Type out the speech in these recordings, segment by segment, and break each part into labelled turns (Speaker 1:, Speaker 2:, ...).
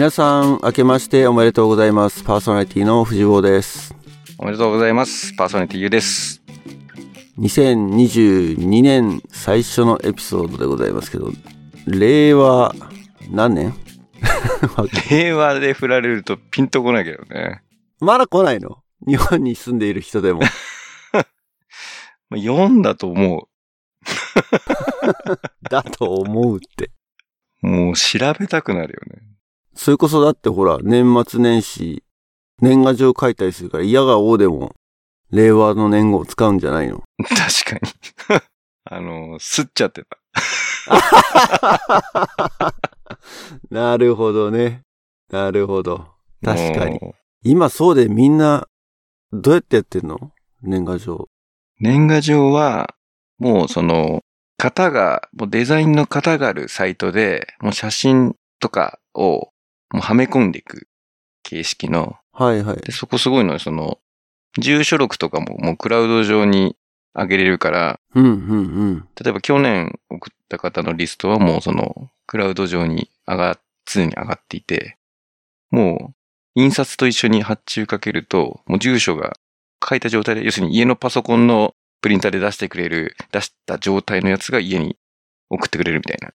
Speaker 1: 皆さん明けましておめでとうございますパーソナリティの藤坊です
Speaker 2: おめでとうございます。パーソナリティゆうです。
Speaker 1: 2022年最初のエピソードでございますけど令和何年？
Speaker 2: 令和で振られるとピンとこないけどね。
Speaker 1: まだ来ないの？日本に住んでいる人でも
Speaker 2: まあ、4だと思
Speaker 1: だと思うって
Speaker 2: う。もう調べたくなるよね。
Speaker 1: それこそだってほら年末年始年賀状書いたりするから嫌が王でも令和の年号を使うんじゃないの？
Speaker 2: 確かに。あの、すっちゃってた。
Speaker 1: なるほどね。なるほど。確かに。今そうでみんな、どうやってやってんの？年賀状。
Speaker 2: 年賀状は、もうその、型が、もうデザインの型があるサイトで、もう写真とかを、もうはめ込んでいく形式の、
Speaker 1: はいはい。
Speaker 2: で、そこすごいのは、その、住所録とかももうクラウド上に上げれるから、
Speaker 1: うんうんうん。
Speaker 2: 例えば去年送った方のリストはもうその、クラウド上に上が、常に上がっていて、もう、印刷と一緒に発注かけると、もう住所が書いた状態で、要するに家のパソコンのプリンターで出してくれる、出した状態のやつが家に送ってくれるみたいな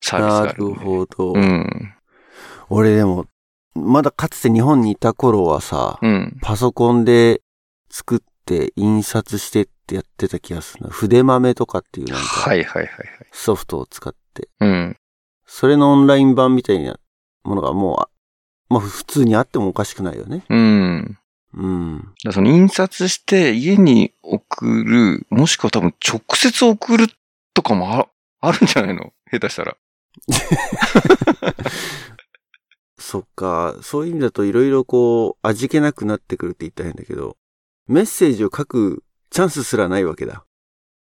Speaker 2: サービスが
Speaker 1: なる
Speaker 2: あるんで。
Speaker 1: ほど。
Speaker 2: うん。
Speaker 1: 俺でも、まだかつて日本にいた頃はさ、
Speaker 2: うん。
Speaker 1: パソコンで作って印刷してってやってた気がするな。筆豆とかっていうなんか
Speaker 2: はいはいはいはい。
Speaker 1: ソフトを使って。
Speaker 2: うん。
Speaker 1: それのオンライン版みたいなものがもうあ、まあ普通にあってもおかしくないよね。
Speaker 2: うん。
Speaker 1: うん。
Speaker 2: その印刷して家に送る、もしくは多分直接送るとかもああるんじゃないの？下手したら。
Speaker 1: そっか、そういう意味だといろいろこう、味気なくなってくるって言ったら変だけど、メッセージを書くチャンスすらないわけだ。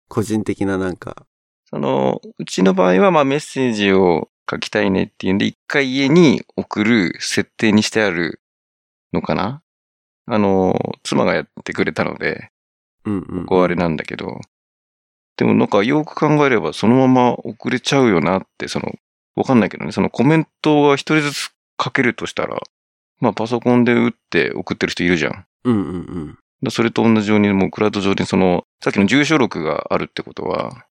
Speaker 1: 個人的ななんか。
Speaker 2: その、うちの場合はまあメッセージを書きたいねっていうんで、一回家に送る設定にしてあるのかなあの、妻がやってくれたので、
Speaker 1: うんうん。
Speaker 2: ここはあれなんだけど、でもなんかよく考えればそのまま送れちゃうよなって、その、わかんないけどね、そのコメントが一人ずつ書けるとしたら、まあパソコンで打って送ってる人いるじゃん。
Speaker 1: うんうんうん。
Speaker 2: だそれと同じように、もうクラウド上にその、さっきの住所録があるってことは、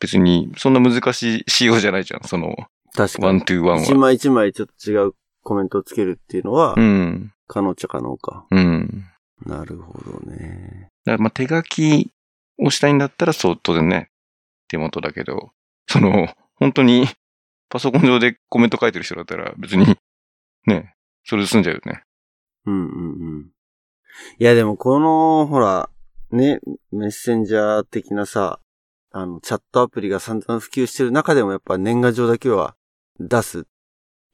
Speaker 2: 別にそんな難しい仕様じゃないじゃん、その、
Speaker 1: 確かに。
Speaker 2: ワントゥーワンは。
Speaker 1: 一枚一枚ちょっと違うコメントをつけるっていうのは
Speaker 2: う、ん。
Speaker 1: 可能っちゃ可能か。
Speaker 2: うん。
Speaker 1: なるほどね。
Speaker 2: だからまあ手書きをしたいんだったら、そう、当然ね、手元だけど、その、本当に、パソコン上でコメント書いてる人だったら、別に、ね、それで済んじゃうよね。
Speaker 1: うんうんうん。いやでもこの、ほら、ね、メッセンジャー的なさ、あの、チャットアプリが散々普及してる中でもやっぱ年賀状だけは出す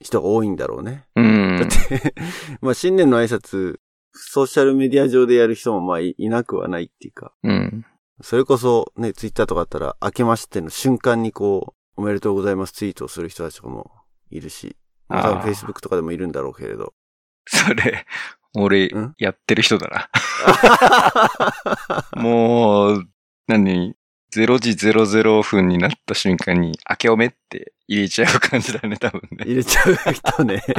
Speaker 1: 人が多いんだろうね。
Speaker 2: うん。
Speaker 1: だって、まあ新年の挨拶、ソーシャルメディア上でやる人もまあいいなくはないっていうか、
Speaker 2: うん。
Speaker 1: それこそね、ツイッターとかあったら、明けましての瞬間にこう、おめでとうございますツイートをする人たちもいるし、まあ多分 Facebook とかでもいるんだろうけれど。
Speaker 2: それ、俺
Speaker 1: ん、
Speaker 2: やってる人だな。もう、何 ?0 時00分になった瞬間に、明けおめって入れちゃう感じだね、多分ね。
Speaker 1: 入れちゃう人ね。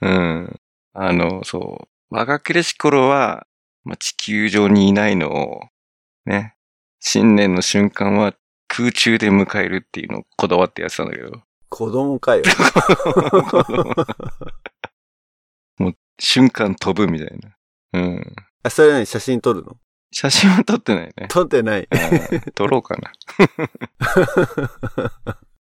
Speaker 2: うん。あの、そう。若くれし頃は、まあ、地球上にいないのを、ね、新年の瞬間は空中で迎えるっていうのをこだわってやってたんだけど、
Speaker 1: 子供かよ。
Speaker 2: もう瞬間飛ぶみたいな。うん。
Speaker 1: あ、それ何？写真撮るの？
Speaker 2: 写真は撮ってないね。
Speaker 1: 撮ってない。
Speaker 2: うん撮ろうかな。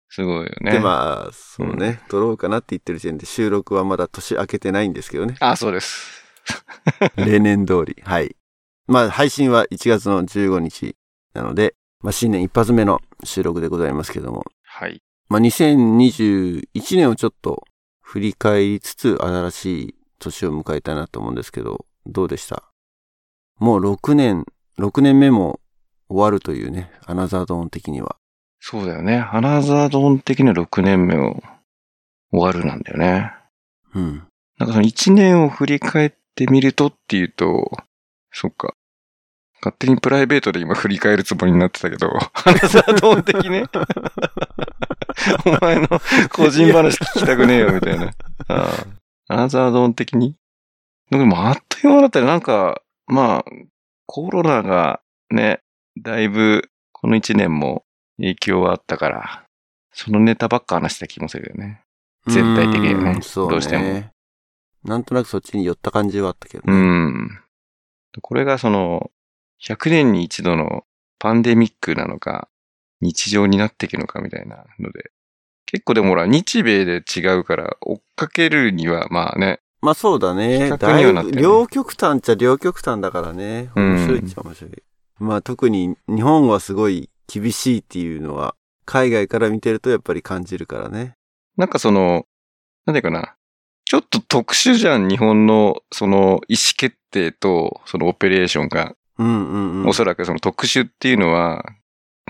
Speaker 2: すごいよね。
Speaker 1: で、まあ、そうね、撮ろうかなって言ってる時点で収録はまだ年明けてないんですけどね。
Speaker 2: あ、そうです。
Speaker 1: 例年通り。はい。まあ、配信は1月の15日なので、まあ、新年一発目の収録でございますけども、
Speaker 2: はい。
Speaker 1: まあ、2021年をちょっと振り返りつつ、新しい年を迎えたいなと思うんですけど、どうでした？もう6年、6年目も終わるというね、アナザードーン的には。
Speaker 2: そうだよね。アナザードーン的には6年目を終わるなんだよね。
Speaker 1: うん。
Speaker 2: なんかその1年を振り返ってみるとっていうと、そっか。勝手にプライベートで今振り返るつもりになってたけど、アナザーン的ね。お前の個人話聞きたくねえよ、みたいな。ああアナザードーン的に？でもあっという間だったらなんか、まあ、コロナがね、だいぶこの一年も影響はあったから、そのネタばっか話した気もするよね。全体的にはね
Speaker 1: うんそうね。
Speaker 2: どうしても
Speaker 1: なんとなくそっちに寄った感じはあったけど
Speaker 2: う
Speaker 1: ね。
Speaker 2: ん。これがその、100年に一度のパンデミックなのか、日常になっていくのかみたいなので、結構でもほら、日米で違うから、追っかけるにはまあね、
Speaker 1: まあそうだね。だ両極端っちゃ両極端だからね。
Speaker 2: うん
Speaker 1: 面白いっちゃ面白い。まあ特に日本はすごい厳しいっていうのは、海外から見てるとやっぱり感じるからね。
Speaker 2: なんかその、なんていうかな、ちょっと特殊じゃん、日本のその意思決定とそのオペレーションが。
Speaker 1: うんうんうん。
Speaker 2: おそらくその特殊っていうのは、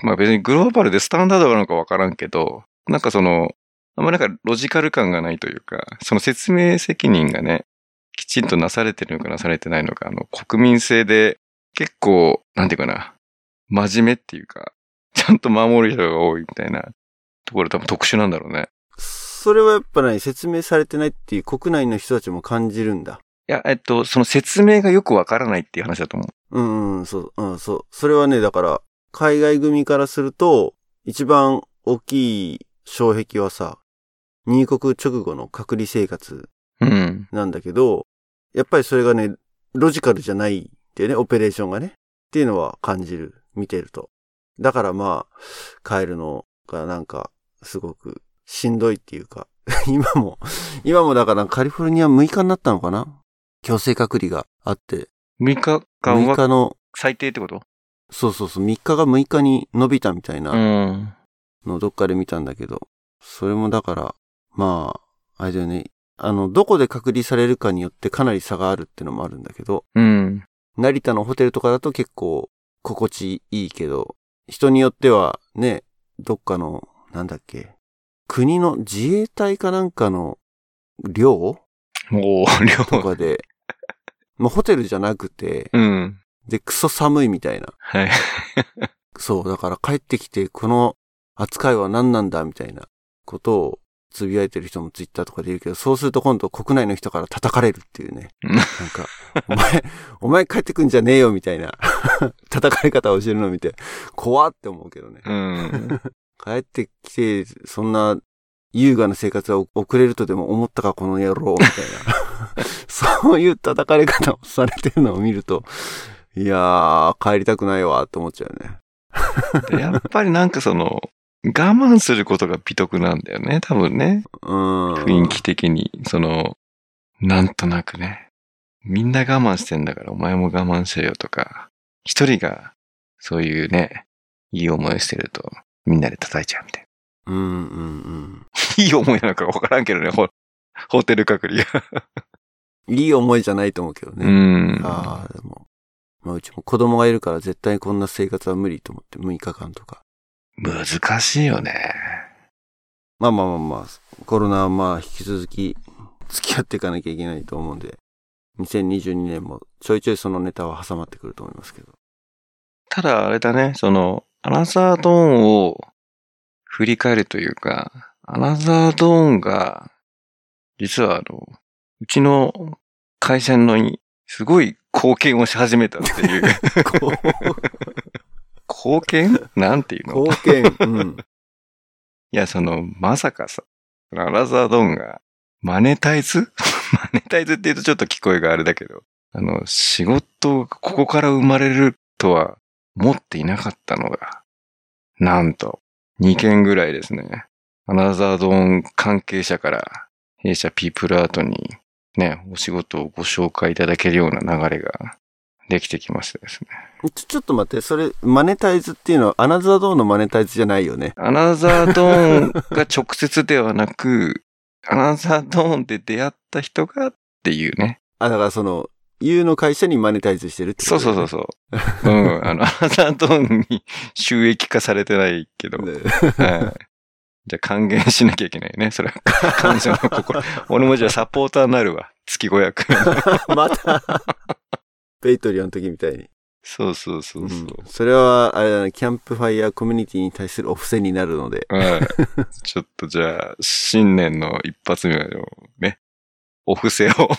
Speaker 2: まあ別にグローバルでスタンダードなのかわからんけど、なんかその、あんまなんかロジカル感がないというか、その説明責任がね、きちんとなされてるのかなされてないのか、あの、国民性で結構、なんていうかな、真面目っていうか、ちゃんと守る人が多いみたいなところ多分特殊なんだろうね。
Speaker 1: それはやっぱね、説明されてないっていう国内の人たちも感じるんだ。
Speaker 2: いや、えっと、その説明がよくわからないっていう話だと思う。
Speaker 1: うんうん、そう、うん、そう。それはね、だから、海外組からすると、一番大きい障壁はさ、入国直後の隔離生活。なんだけど、やっぱりそれがね、ロジカルじゃないっていうね、オペレーションがね。っていうのは感じる。見てると。だからまあ、帰るのがなんか、すごくしんどいっていうか、今も、今もだからカリフォルニア6日になったのかな？強制隔離があって、
Speaker 2: 6日間
Speaker 1: 6
Speaker 2: は
Speaker 1: 日の、
Speaker 2: 最低ってこと？
Speaker 1: そうそうそう、3日が6日に伸びたみたいな
Speaker 2: うん。
Speaker 1: のをどっかで見たんだけど、それもだから、まあ、あれだよね。あの、どこで隔離されるかによってかなり差があるってのもあるんだけど、
Speaker 2: うん。
Speaker 1: 成田のホテルとかだと結構心地いいけど、人によってはね、どっかの、なんだっけ、国の自衛隊かなんかの寮
Speaker 2: おー、量
Speaker 1: とかで、まあホテルじゃなくて、
Speaker 2: うん。
Speaker 1: で、クソ寒いみたいな。
Speaker 2: はい。
Speaker 1: そう、だから帰ってきて、この扱いは何なんだみたいなことをつぶやいてる人もツイッターとかでいるけど、そうすると今度国内の人から叩かれるっていうね。
Speaker 2: うん
Speaker 1: なんか、お前、お前帰ってくんじゃねえよみたいな 叩かれ方をしてるのを見て、怖って思うけどね。
Speaker 2: うん。
Speaker 1: 帰ってきて、そんな優雅な生活は送れるとでも思ったか、この野郎、みたいな。そういう叩かれ方をされてるのを見ると、いやー、帰りたくないわ、って思っちゃうよね。
Speaker 2: で やっぱりなんかその、我慢することが美徳なんだよね、多分ね。
Speaker 1: うん。
Speaker 2: 雰囲気的に。その、なんとなくね。みんな我慢してんだからお前も我慢しろよとか、一人がそういうね、いい思いをしてると、みんなで叩いちゃうみたい
Speaker 1: うんうんうん。
Speaker 2: な。いい思いなのかわからんけどね、ホ ホテル隔離が。
Speaker 1: いい思いじゃないと思うけど
Speaker 2: う
Speaker 1: ね。
Speaker 2: ん。
Speaker 1: ああ、でも。まあうちも子供がいるから絶対こんな生活は無理と思って6日間とか。
Speaker 2: 難しいよね。
Speaker 1: まあまあまあまあ、コロナはまあ引き続き付き合っていかなきゃいけないと思うんで、2022年もちょいちょいそのネタは挟まってくると思いますけど。
Speaker 2: ただあれだね、その、アナザードーンを振り返るというか、アナザードーンが、実はあの、うちの会社のに、すごい貢献をし始めたっていう。
Speaker 1: こ
Speaker 2: 貢献？なんていう
Speaker 1: う
Speaker 2: の？い
Speaker 1: 貢献、うん。
Speaker 2: や、その、まさかさ、アナザードーンが、マネタイズマネタイズって言うとちょっと聞こえがあれだけど、あの、仕事がここから生まれるとは思っていなかったのが、なんと、2件ぐらいですね。アナザードーン関係者から、弊社ピープルアートに、ね、お仕事をご紹介いただけるような流れができてきましてですね。
Speaker 1: ちょ、っと待って、それ、マネタイズっていうのはアナザードーンのマネタイズじゃないよね。
Speaker 2: アナザードーンが直接ではなく、アナザードーンで出会った人がっていうね。
Speaker 1: あ、だからその、U の会社にマネタイズしてるってこ
Speaker 2: そう
Speaker 1: と
Speaker 2: そうそうそう。うん。あの、アナザードーンに収益化されてないけど。
Speaker 1: ね
Speaker 2: はい。じゃあ還元しなきゃいけないよね。それは感謝の心。俺もじゃあサポーターになるわ。月500円。
Speaker 1: また、ペイトリオンの時みたいに。
Speaker 2: そうそうそうそう。
Speaker 1: うんそれは、あれだね、キャンプファイヤーコミュニティに対するお布施になるので、
Speaker 2: はい。ちょっとじゃあ、新年の一発目のね、お布施を。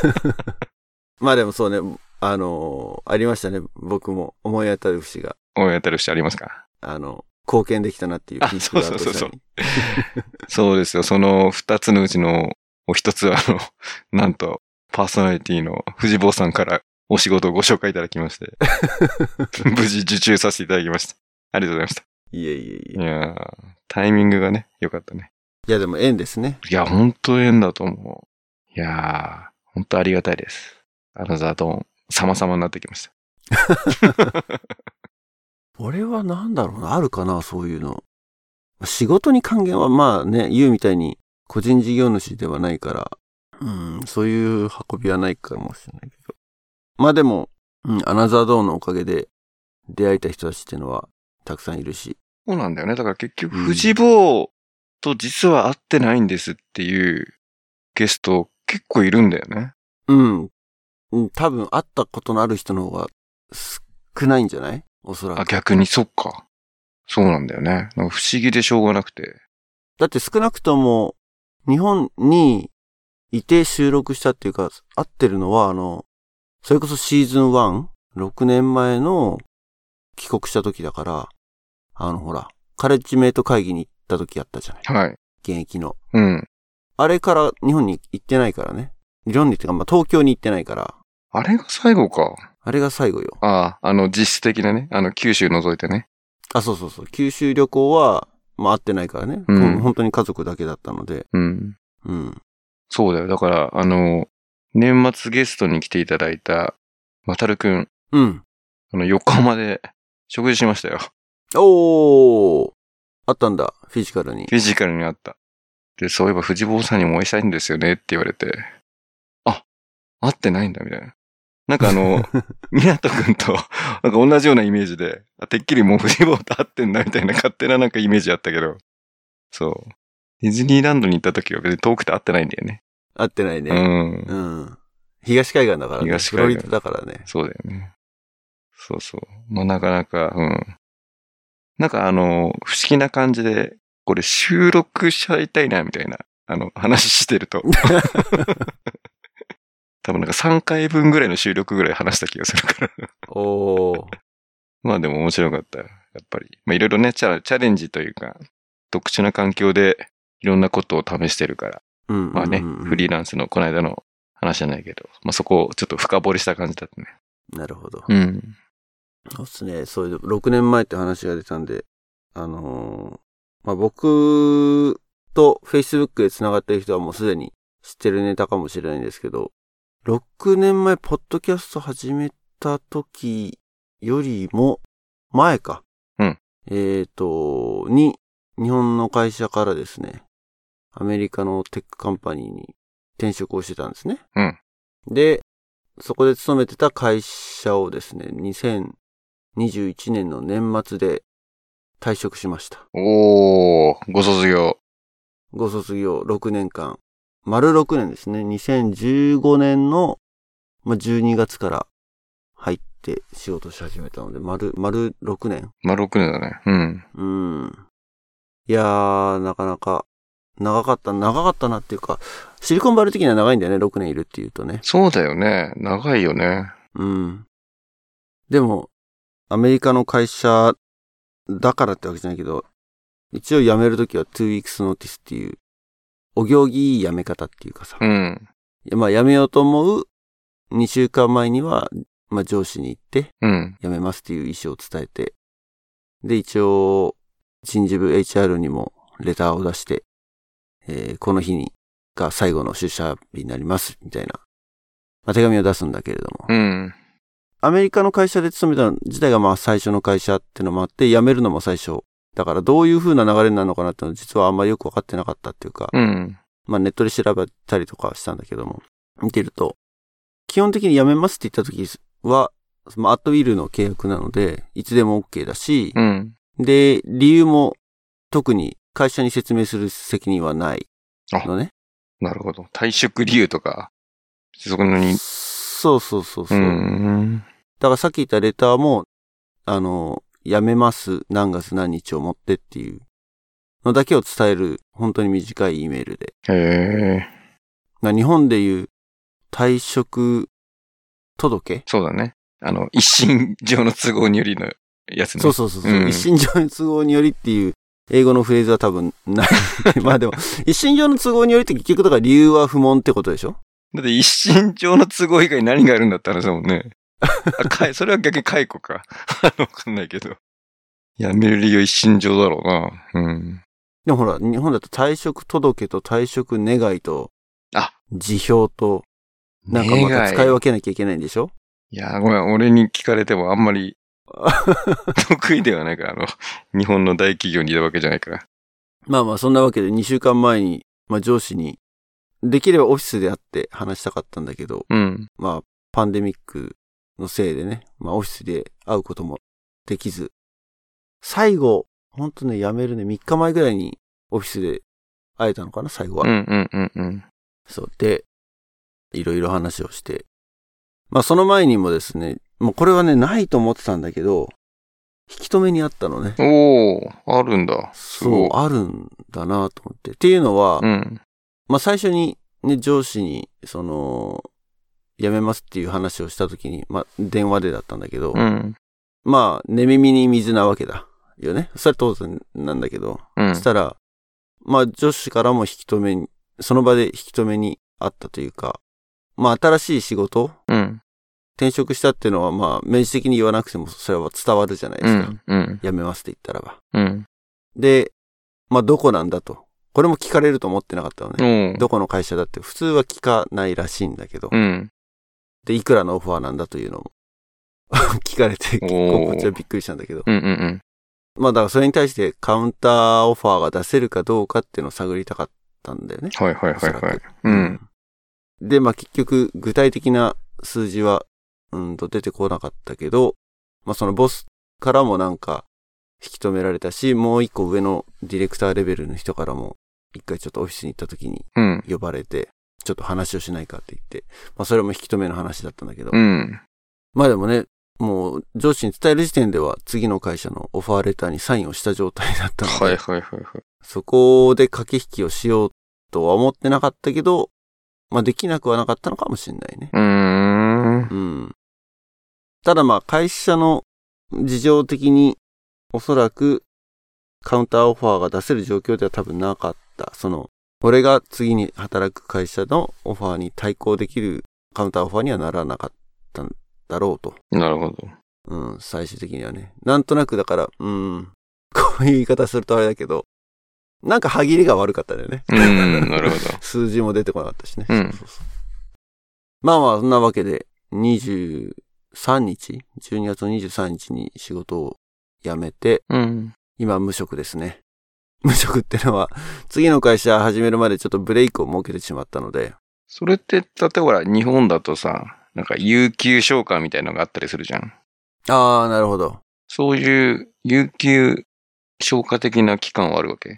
Speaker 1: まあでもそうね、あのーありましたね、僕も思い当たる節が、
Speaker 2: 思い当たる人ありますか？
Speaker 1: あの、貢献できたなっていう
Speaker 2: エ
Speaker 1: ピソードが
Speaker 2: そうそうそうそうそうですよ。その二つのうちのお一つは、あの、なんと、パーソナリティの藤坊さんからお仕事をご紹介いただきまして、無事受注させていただきました。ありがとうございました。
Speaker 1: いえいえいえ。
Speaker 2: いやータイミングがね、良かったね。
Speaker 1: いやでも縁ですね。
Speaker 2: いや、ほんと縁だと思う。いやー、ほんとありがたいです。アナザードーン、様々になってきました。
Speaker 1: 俺はなんだろうな、あるかな、そういうの。仕事に還元はまあね、言うみたいに個人事業主ではないから、うん、そういう運びはないかもしれないけど。まあでも、うん、アナザードーンのおかげで出会えた人たちっていうのはたくさんいるし。
Speaker 2: そうなんだよね。だから結局、
Speaker 1: うん
Speaker 2: 藤坊と実は会ってないんですっていうゲスト結構いるんだよね。
Speaker 1: うん。うん、多分会ったことのある人の方が少ないんじゃない？おそら
Speaker 2: あ、
Speaker 1: く。
Speaker 2: 逆にそっか。そうなんだよね。なんか不思議でしょうがなくて。
Speaker 1: だって少なくとも日本にいて収録したっていうか、会ってるのはあの、それこそシーズン 1?6 年前の帰国した時だから、あのほら、カレッジメイト会議に行った時やったじゃない
Speaker 2: はい。
Speaker 1: 現役の。
Speaker 2: うん。
Speaker 1: あれから日本に行ってないからね。日本にってか、まあ、東京に行ってないから、
Speaker 2: あれが最後か。
Speaker 1: あれが最後よ。
Speaker 2: ああ、あの実質的なね。あの九州除いてね。
Speaker 1: あ、そうそうそう。九州旅行は、まあ、会ってないからね。
Speaker 2: うん
Speaker 1: 本当に家族だけだったので。
Speaker 2: うん。
Speaker 1: うん。
Speaker 2: そうだよ。だから、あの、年末ゲストに来ていただいた、またるくん、
Speaker 1: うん。
Speaker 2: あの、横浜で食事しましたよ。
Speaker 1: おーあったんだ。フィジカルに
Speaker 2: フ。ィジカルにあった。で、そういえば藤坊さんにもお会いしたいんですよねって言われて、あ、会ってないんだみたいな。なんかあの、港くんと、なんか同じようなイメージで、あてっきりもう藤坊と会ってんだみたいな勝手ななんかイメージあったけど、そう。ディズニーランドに行った時は別に遠くて会ってないんだよね。
Speaker 1: 会ってないね。
Speaker 2: うん。
Speaker 1: うん。東海岸だからね。
Speaker 2: 東海岸
Speaker 1: フロリダだからね。
Speaker 2: そうだよね。そうそう。まあなかなか、うん。なんかあの、不思議な感じで、これ収録しちゃいたいな、みたいな、あの、話してると。多分なんか3回分ぐらいの収録ぐらい話した気がするから。
Speaker 1: おー。
Speaker 2: まあでも面白かったよ。やっぱり。まあいろいろねチャ、チャレンジというか、特殊な環境でいろんなことを試してるから。
Speaker 1: うん。
Speaker 2: まあね、
Speaker 1: うんうんうん
Speaker 2: フリーランスのこの間の話じゃないけど、まあそこをちょっと深掘りした感じだったね。
Speaker 1: なるほど。
Speaker 2: うん。
Speaker 1: そうっすね。そういう、6年前って話が出たんで、あのーまあ、僕と Facebook で繋がってる人はもうすでに知ってるネタかもしれないんですけど、6年前、ポッドキャスト始めた時よりも前か。
Speaker 2: うん。
Speaker 1: えっ、と、に、日本の会社からですね、アメリカのテックカンパニーに転職をしてたんですね。
Speaker 2: うん。
Speaker 1: で、そこで勤めてた会社をですね、2021年の年末で退職しました。
Speaker 2: おー、ご卒業。
Speaker 1: ご卒業6年間。丸6年ですね。2015年の、まあ、12月から入って仕事し始めたので、丸、丸6年。
Speaker 2: まあ、6年だね。うん。
Speaker 1: うん。いやー、なかなか、長かった、長かったなっていうか、シリコンバレー的には長いんだよね、6年いるっていうとね。
Speaker 2: そうだよね。長いよね。
Speaker 1: うん。でも、アメリカの会社だからってわけじゃないけど、一応辞めるときは two weeks notice っていう、お行儀いい辞め方っていうかさ、
Speaker 2: うん。
Speaker 1: まあ辞めようと思う2週間前には、まあ上司に行って
Speaker 2: うん。
Speaker 1: 辞めますっていう意思を伝えて、で一応人事部 HR にもレターを出して、えーこの日にが最後の出社日になりますみたいな、まあ、手紙を出すんだけれども、
Speaker 2: うん。
Speaker 1: アメリカの会社で勤めたの自体がまあ最初の会社ってのもあって、辞めるのも最初。だからどういう風な流れになるのかなってのは実はあんまりよくわかってなかったっていうか、
Speaker 2: うん。
Speaker 1: まあネットで調べたりとかしたんだけども、見てると、基本的に辞めますって言った時は、まあアットウィルの契約なので、いつでも OK だし、
Speaker 2: うん。
Speaker 1: で、理由も特に会社に説明する責任はないのね。
Speaker 2: なるほど。退職理由とか、そこに、
Speaker 1: そうそうそうそう。
Speaker 2: うん。
Speaker 1: だからさっき言ったレターも、あの、やめます、何月何日をもってっていうのだけを伝える、本当に短い E メールで。
Speaker 2: へえ。
Speaker 1: まあ日本でいう退職届？
Speaker 2: そうだね。あの、一身上の都合によりのやつね。
Speaker 1: そうそうそうそう、
Speaker 2: うん
Speaker 1: 一身上の都合によりっていう英語のフレーズは多分ない。まあでも、一身上の都合によりって結局だから理由は不問ってことでしょ？
Speaker 2: だって一身上の都合以外何があるんだったらだもんね。あかいそれは逆に解雇か。わかんないけど。辞める理由一身上だろうな。うん。
Speaker 1: でもほら、日本だと退職届と退職願いと、
Speaker 2: あ
Speaker 1: 辞表と、なんかまた使い分けなきゃいけないんでしょ？
Speaker 2: いや、ごめん、俺に聞かれてもあんまり 得意ではないから、あの、日本の大企業にいたわけじゃないから。
Speaker 1: まあまあ、そんなわけで2週間前に、まあ上司に、できればオフィスで会って話したかったんだけど、
Speaker 2: うん。
Speaker 1: まあ、パンデミックのせいでね、まあオフィスで会うこともできず、最後、ほんとね、辞めるね、3日前ぐらいにオフィスで会えたのかな、最後は。
Speaker 2: うんうんうんうん。
Speaker 1: そう。で、いろいろ話をして。まあその前にもですね、もうこれはね、ないと思ってたんだけど、引き止めにあったのね。
Speaker 2: おー、あるんだ。す
Speaker 1: そう。あるんだなと思って。っていうのは、
Speaker 2: うん。
Speaker 1: まあ最初にね、上司に、その、辞めますっていう話をしたときに、まあ電話でだったんだけど、
Speaker 2: うん。
Speaker 1: まあ寝耳に水なわけだ。よね。それは当然なんだけど、
Speaker 2: うん
Speaker 1: そし。たら、まあ上司からも引き止めに、その場で引き止めにあったというか、まあ新しい仕事
Speaker 2: うん。
Speaker 1: 転職したっていうのは、まあ、明示的に言わなくても、それは伝わるじゃないで
Speaker 2: う
Speaker 1: すか。
Speaker 2: ん。うん。
Speaker 1: 辞めますって言ったらば。
Speaker 2: うん。
Speaker 1: で、まあ、どこなんだと。これも聞かれると思ってなかったのね。どこの会社だって普通は聞かないらしいんだけど。
Speaker 2: うん。
Speaker 1: で、いくらのオファーなんだというのも 聞かれて、結構こっちはびっくりしたんだけど。
Speaker 2: うんうんうん。
Speaker 1: まあ、だからそれに対してカウンターオファーが出せるかどうかっていうのを探りたかったんだよね。
Speaker 2: はいはいはいはい。うん。
Speaker 1: で、まあ結局、具体的な数字は、うんと出てこなかったけど、まあそのボスからもなんか、引き止められたし、もう一個上のディレクターレベルの人からも、一回ちょっとオフィスに行った時に
Speaker 2: うん。
Speaker 1: 呼ばれて、ちょっと話をしないかって言って、まあそれも引き止めの話だったんだけど、
Speaker 2: うん。
Speaker 1: まあでもね、もう上司に伝える時点では次の会社のオファーレターにサインをした状態だったので、
Speaker 2: はいはいはいはい。
Speaker 1: そこで駆け引きをしようとは思ってなかったけど、まあできなくはなかったのかもしれないね。
Speaker 2: うーん。
Speaker 1: うん。ただまあ会社の事情的におそらくカウンターオファーが出せる状況では多分なかった。その、俺が次に働く会社のオファーに対抗できるカウンターオファーにはならなかったんだろうと。
Speaker 2: なるほど。
Speaker 1: うん、最終的にはね。なんとなくだから、うん、こういう言い方するとあれだけど、なんか歯切りが悪かったんだよね。
Speaker 2: うん、なるほど。
Speaker 1: 数字も出てこなかったしね。
Speaker 2: うん
Speaker 1: そうそうそうまあまあ、そんなわけで、23日 ?12 月の23日に仕事を辞めて、
Speaker 2: うん。
Speaker 1: 今無職ですね。無職ってのは、次の会社始めるまでちょっとブレイクを設けてしまったので、
Speaker 2: それって、例えばほら日本だとさ、なんか有給消化みたいなのがあったりするじゃん。
Speaker 1: ああ、なるほど。
Speaker 2: そういう有給消化的な期間はあるわけ？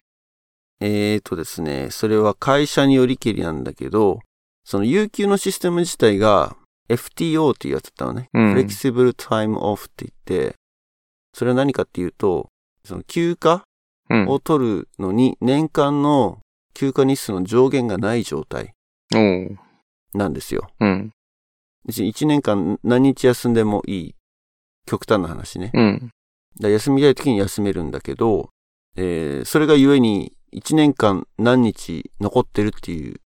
Speaker 1: えーとですね、それは会社によりけりなんだけど、その有給のシステム自体が FTO っていうやつだったのね。
Speaker 2: うん
Speaker 1: Flexible Time Off って言って、それは何かっていうと、その休暇
Speaker 2: うん。
Speaker 1: を取るのに年間の休暇日数の上限がない状態なんですよ。
Speaker 2: うん。
Speaker 1: 別に1年間何日休んでもいい。極端な話ね。
Speaker 2: うん。
Speaker 1: 休みたい時に休めるんだけど、えー、それがゆえに1年間何日残ってるっていう、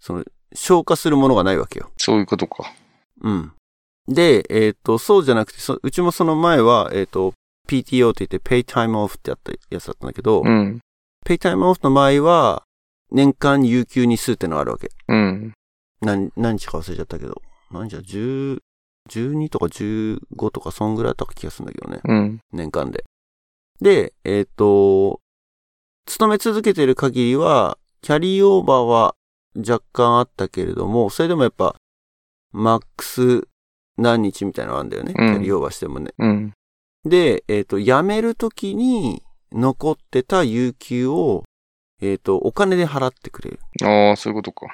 Speaker 1: その消化するものがないわけよ。
Speaker 2: そういうことか。
Speaker 1: うん。で、えっ、と、そうじゃなくて、そうちもその前は、えっ、と、PTO って言って Pay Time Off ってやったやつだったんだけど、
Speaker 2: うん。
Speaker 1: Pay Time Off の場合は、年間有給日数ってのがあるわけ。
Speaker 2: うん。
Speaker 1: 何、何日か忘れちゃったけど。何じゃ、10、12とか15とかそんぐらいだった気がするんだけどね。
Speaker 2: うん。
Speaker 1: 年間で。で、えっ、と、勤め続けてる限りは、キャリーオーバーは若干あったけれども、それでもやっぱ、マックス何日みたいなのあるんだよね。
Speaker 2: うん
Speaker 1: キャリーオーバーしてもね。
Speaker 2: うん。
Speaker 1: で、えっ、と、辞めるときに残ってた有給を、えっ、と、お金で払ってくれる
Speaker 2: ああ、そういうことか。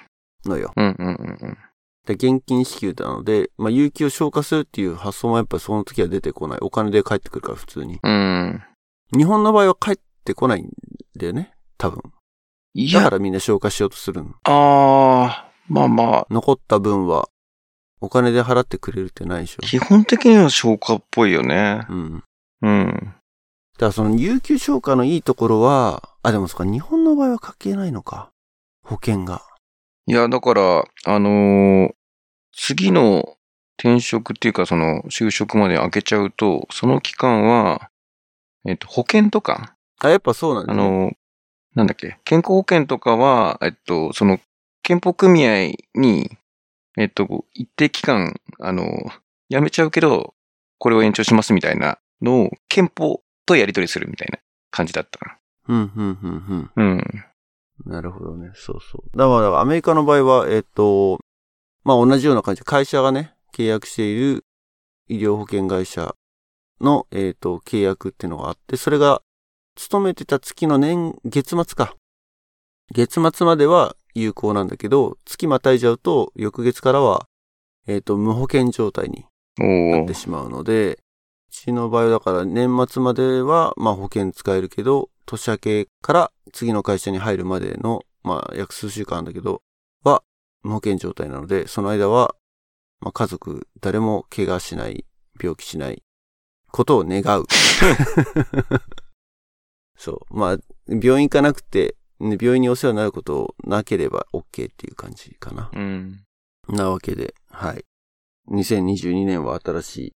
Speaker 1: のよ。
Speaker 2: うんうんうん
Speaker 1: で現金支給なので、まあ、有給を消化するっていう発想もやっぱりその時は出てこない。お金で帰ってくるから普通に。
Speaker 2: うん。
Speaker 1: 日本の場合は帰ってこないんだよね。多分。
Speaker 2: いや、
Speaker 1: だからみんな消化しようとするの。
Speaker 2: あー、まあまあ、
Speaker 1: 残った分は、お金で払ってくれるってないでしょ。
Speaker 2: 基本的には消化っぽいよね。
Speaker 1: うん。
Speaker 2: うん。
Speaker 1: だからその有給消化のいいところは、あ、でもそっか、日本の場合は関係ないのか。保険が。
Speaker 2: いや、だから、あのー次の転職っていうか、その、就職まで開けちゃうと、その期間は、えっと、保険とか、
Speaker 1: あ、やっぱそうなんだ、
Speaker 2: あ
Speaker 1: ね。
Speaker 2: のーなんだっけ、健康保険とかは、えっと、その、健保組合に、えっと、一定期間、あのー辞めちゃうけど、これを延長しますみたいなのを、憲法とやり取りするみたいな感じだったか
Speaker 1: うん、うん、うん、
Speaker 2: な。うん。
Speaker 1: うん。なるほどね。そうそう。だから、アメリカの場合は、えっと、まあ同じような感じで、会社がね、契約している医療保険会社の、えっと、契約っていうのがあって、それが、勤めてた月の年、月末か。月末までは有効なんだけど、月またいじゃうと、翌月からは、えっと、無保険状態になってしまうので、うちの場合はだから年末まではまあ保険使えるけど、年明けから次の会社に入るまでの、まあ約数週間だけど、は無保険状態なので、その間は、まあ家族誰も怪我しない、病気しないことを願う。そう。まあ、病院行かなくて、ね病院にお世話になることなければ OK っていう感じかな。
Speaker 2: うん。
Speaker 1: なわけで、はい。2022年は新しい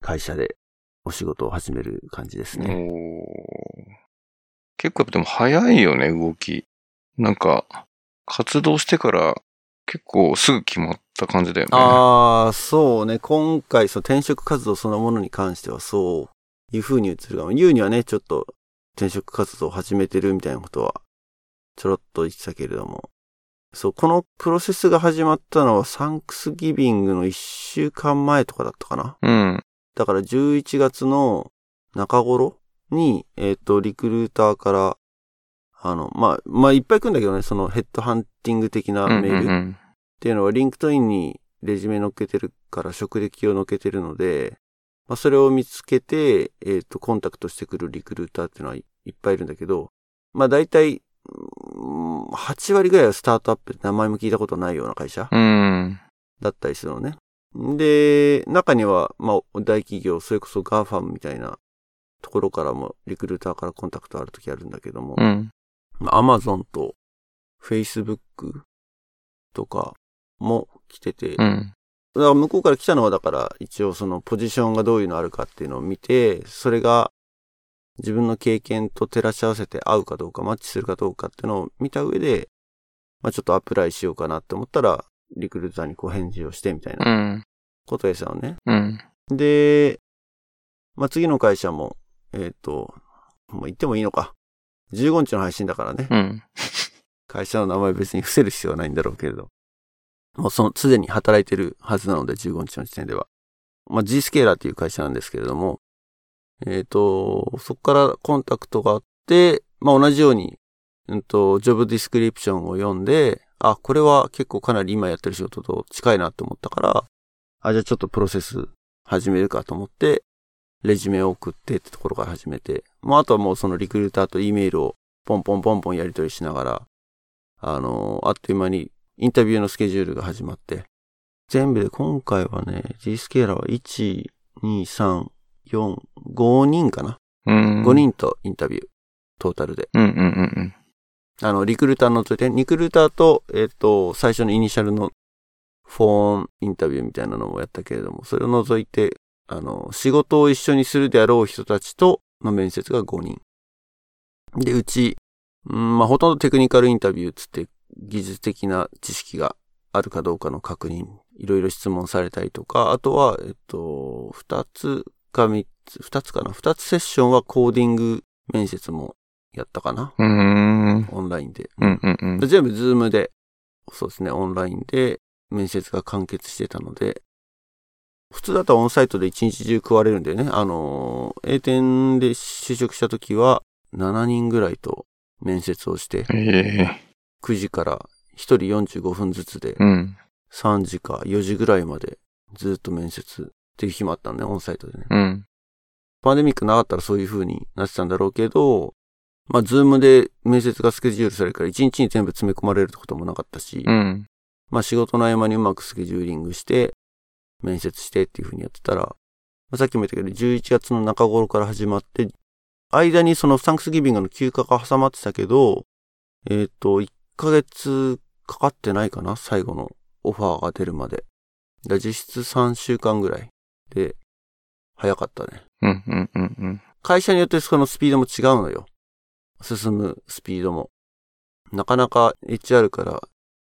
Speaker 1: 会社でお仕事を始める感じですね。
Speaker 2: 結構でも早いよね、動き。なんか、活動してから結構すぐ決まった感じだよね。
Speaker 1: ああ、そうね。今回、その転職活動そのものに関してはそういう風に映るが、言うにはね、ちょっと転職活動を始めてるみたいなことは、ちょろっと言ってたけれども。そう、このプロセスが始まったのはサンクスギビングの1週間前とかだったかな。
Speaker 2: うん。
Speaker 1: だから11月の中頃に、えっ、と、リクルーターから、あの、まあ、まあ、いっぱい来るんだけどね、そのヘッドハンティング的な
Speaker 2: うん
Speaker 1: メールっ
Speaker 2: うん
Speaker 1: ていうのは、リンクトインにレジュメ乗っけてるから、職歴を乗っけてるので、まあ、それを見つけて、えっ、と、コンタクトしてくるリクルーターっていうのはいいっぱいいるんだけど、まあ、大体、うん8割ぐらいはスタートアップで名前も聞いたことないような会社。だったりするのね。で、中には、まあ、大企業、それこそ GAFAM みたいなところからも、リクルーターからコンタクトあるときあるんだけども、アマゾンと、フェイスブックとかも来てて、だか
Speaker 2: うん。
Speaker 1: ら向こうから来たのは、だから、一応そのポジションがどういうのあるかっていうのを見て、それが自分の経験と照らし合わせて合うかどうか、マッチするかどうかっていうのを見た上で、まあちょっとアプライしようかなって思ったら、リクルーターにこう返事をしてみたいうなんことでしたよね。
Speaker 2: うん。
Speaker 1: で、まあ、次の会社も、えっ、と、もう言ってもいいのか。15日の配信だからね。
Speaker 2: うん。
Speaker 1: 会社の名前別に伏せる必要はないんだろうけれど。もうその、すでに働いてるはずなので、15日の時点では。まあ、G スケーラーっていう会社なんですけれども、えっ、と、そこからコンタクトがあって、まあ、同じように、うんと、ジョブディスクリプションを読んで、あ、これは結構かなり今やってる仕事と近いなと思ったから、あ、じゃあちょっとプロセス始めるかと思って、レジュメを送ってってところから始めて、もうあとはもうそのリクルーターと E メールをポンポンポンポンやり取りしながら、あのあっという間にインタビューのスケジュールが始まって、全部で今回はね、G スケーラーは1、2、3、4、5人かな、
Speaker 2: うん。
Speaker 1: ?5 人とインタビュー、トータルで。
Speaker 2: うんうんうん
Speaker 1: あの、リクルーターのといて、リクルーターと、えっ、と、最初のイニシャルのフォンインタビューみたいなのもやったけれども、それを除いて、あの、仕事を一緒にするであろう人たちとの面接が5人。で、うち、うん、まあ、ほとんどテクニカルインタビューつって、技術的な知識があるかどうかの確認、いろいろ質問されたりとか、あとは、えっと、2つか3つ、2つかな ?2 つセッションはコーディング面接もやったかな？オンラインで。
Speaker 2: うんうんうん
Speaker 1: で。全部ズームで、そうですね、オンラインで面接が完結してたので、普通だったらオンサイトで一日中食われるんでね、あのー、A 店で就職した時は7人ぐらいと面接をして、
Speaker 2: ええ
Speaker 1: 9時から1人45分ずつで
Speaker 2: うん。
Speaker 1: 3時か4時ぐらいまでずっと面接っていう日もあったのね、 onsite でね。
Speaker 2: うん。
Speaker 1: パンデミックなかったらそういう風になってたんだろうけど、まあ、ズームで面接がスケジュールされるから1日に全部詰め込まれるってこともなかったし、
Speaker 2: うん。
Speaker 1: まあ仕事の合間にうまくスケジューリングして、面接してっていう風にやってたら、まあさっきも言ったけど、11月の中頃から始まって、間にそのサンクスギビングの休暇が挟まってたけど、えっ、と、1ヶ月かかってないかな最後のオファーが出るまで。実質3週間ぐらいで、早かったね。
Speaker 2: うん。うん。うん。うん。
Speaker 1: 会社によってそのスピードも違うのよ。進むスピードも。なかなか HR から、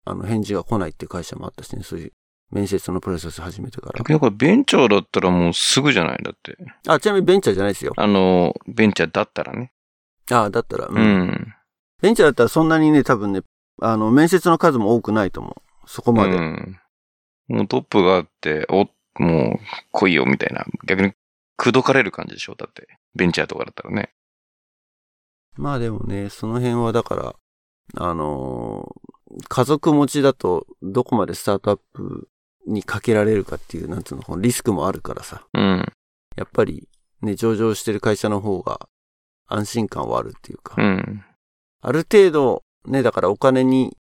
Speaker 1: あの、返事が来ないっていう会社もあったしね、そういう面接のプロセス始めてから。
Speaker 2: 逆にこれベンチャーだったらもうすぐじゃない？だって。
Speaker 1: あ、ちなみにベンチャーじゃないですよ。
Speaker 2: あの、ベンチャーだったらね。
Speaker 1: あだったら、う
Speaker 2: うん。
Speaker 1: ベンチャーだったらそんなにね、多分ね、あの、面接の数も多くないと思う。そこまで。
Speaker 2: うん。もうトップがあって、お、もう来いよみたいな。逆に口説かれる感じでしょ？だって。ベンチャーとかだったらね。
Speaker 1: まあでもね、その辺はだから、あのー家族持ちだと、どこまでスタートアップにかけられるかっていう、なんつうの、このリスクもあるからさ。
Speaker 2: うん。
Speaker 1: やっぱり、ね、上場してる会社の方が安心感はあるっていうか、
Speaker 2: うん。
Speaker 1: ある程度、ね、だからお金に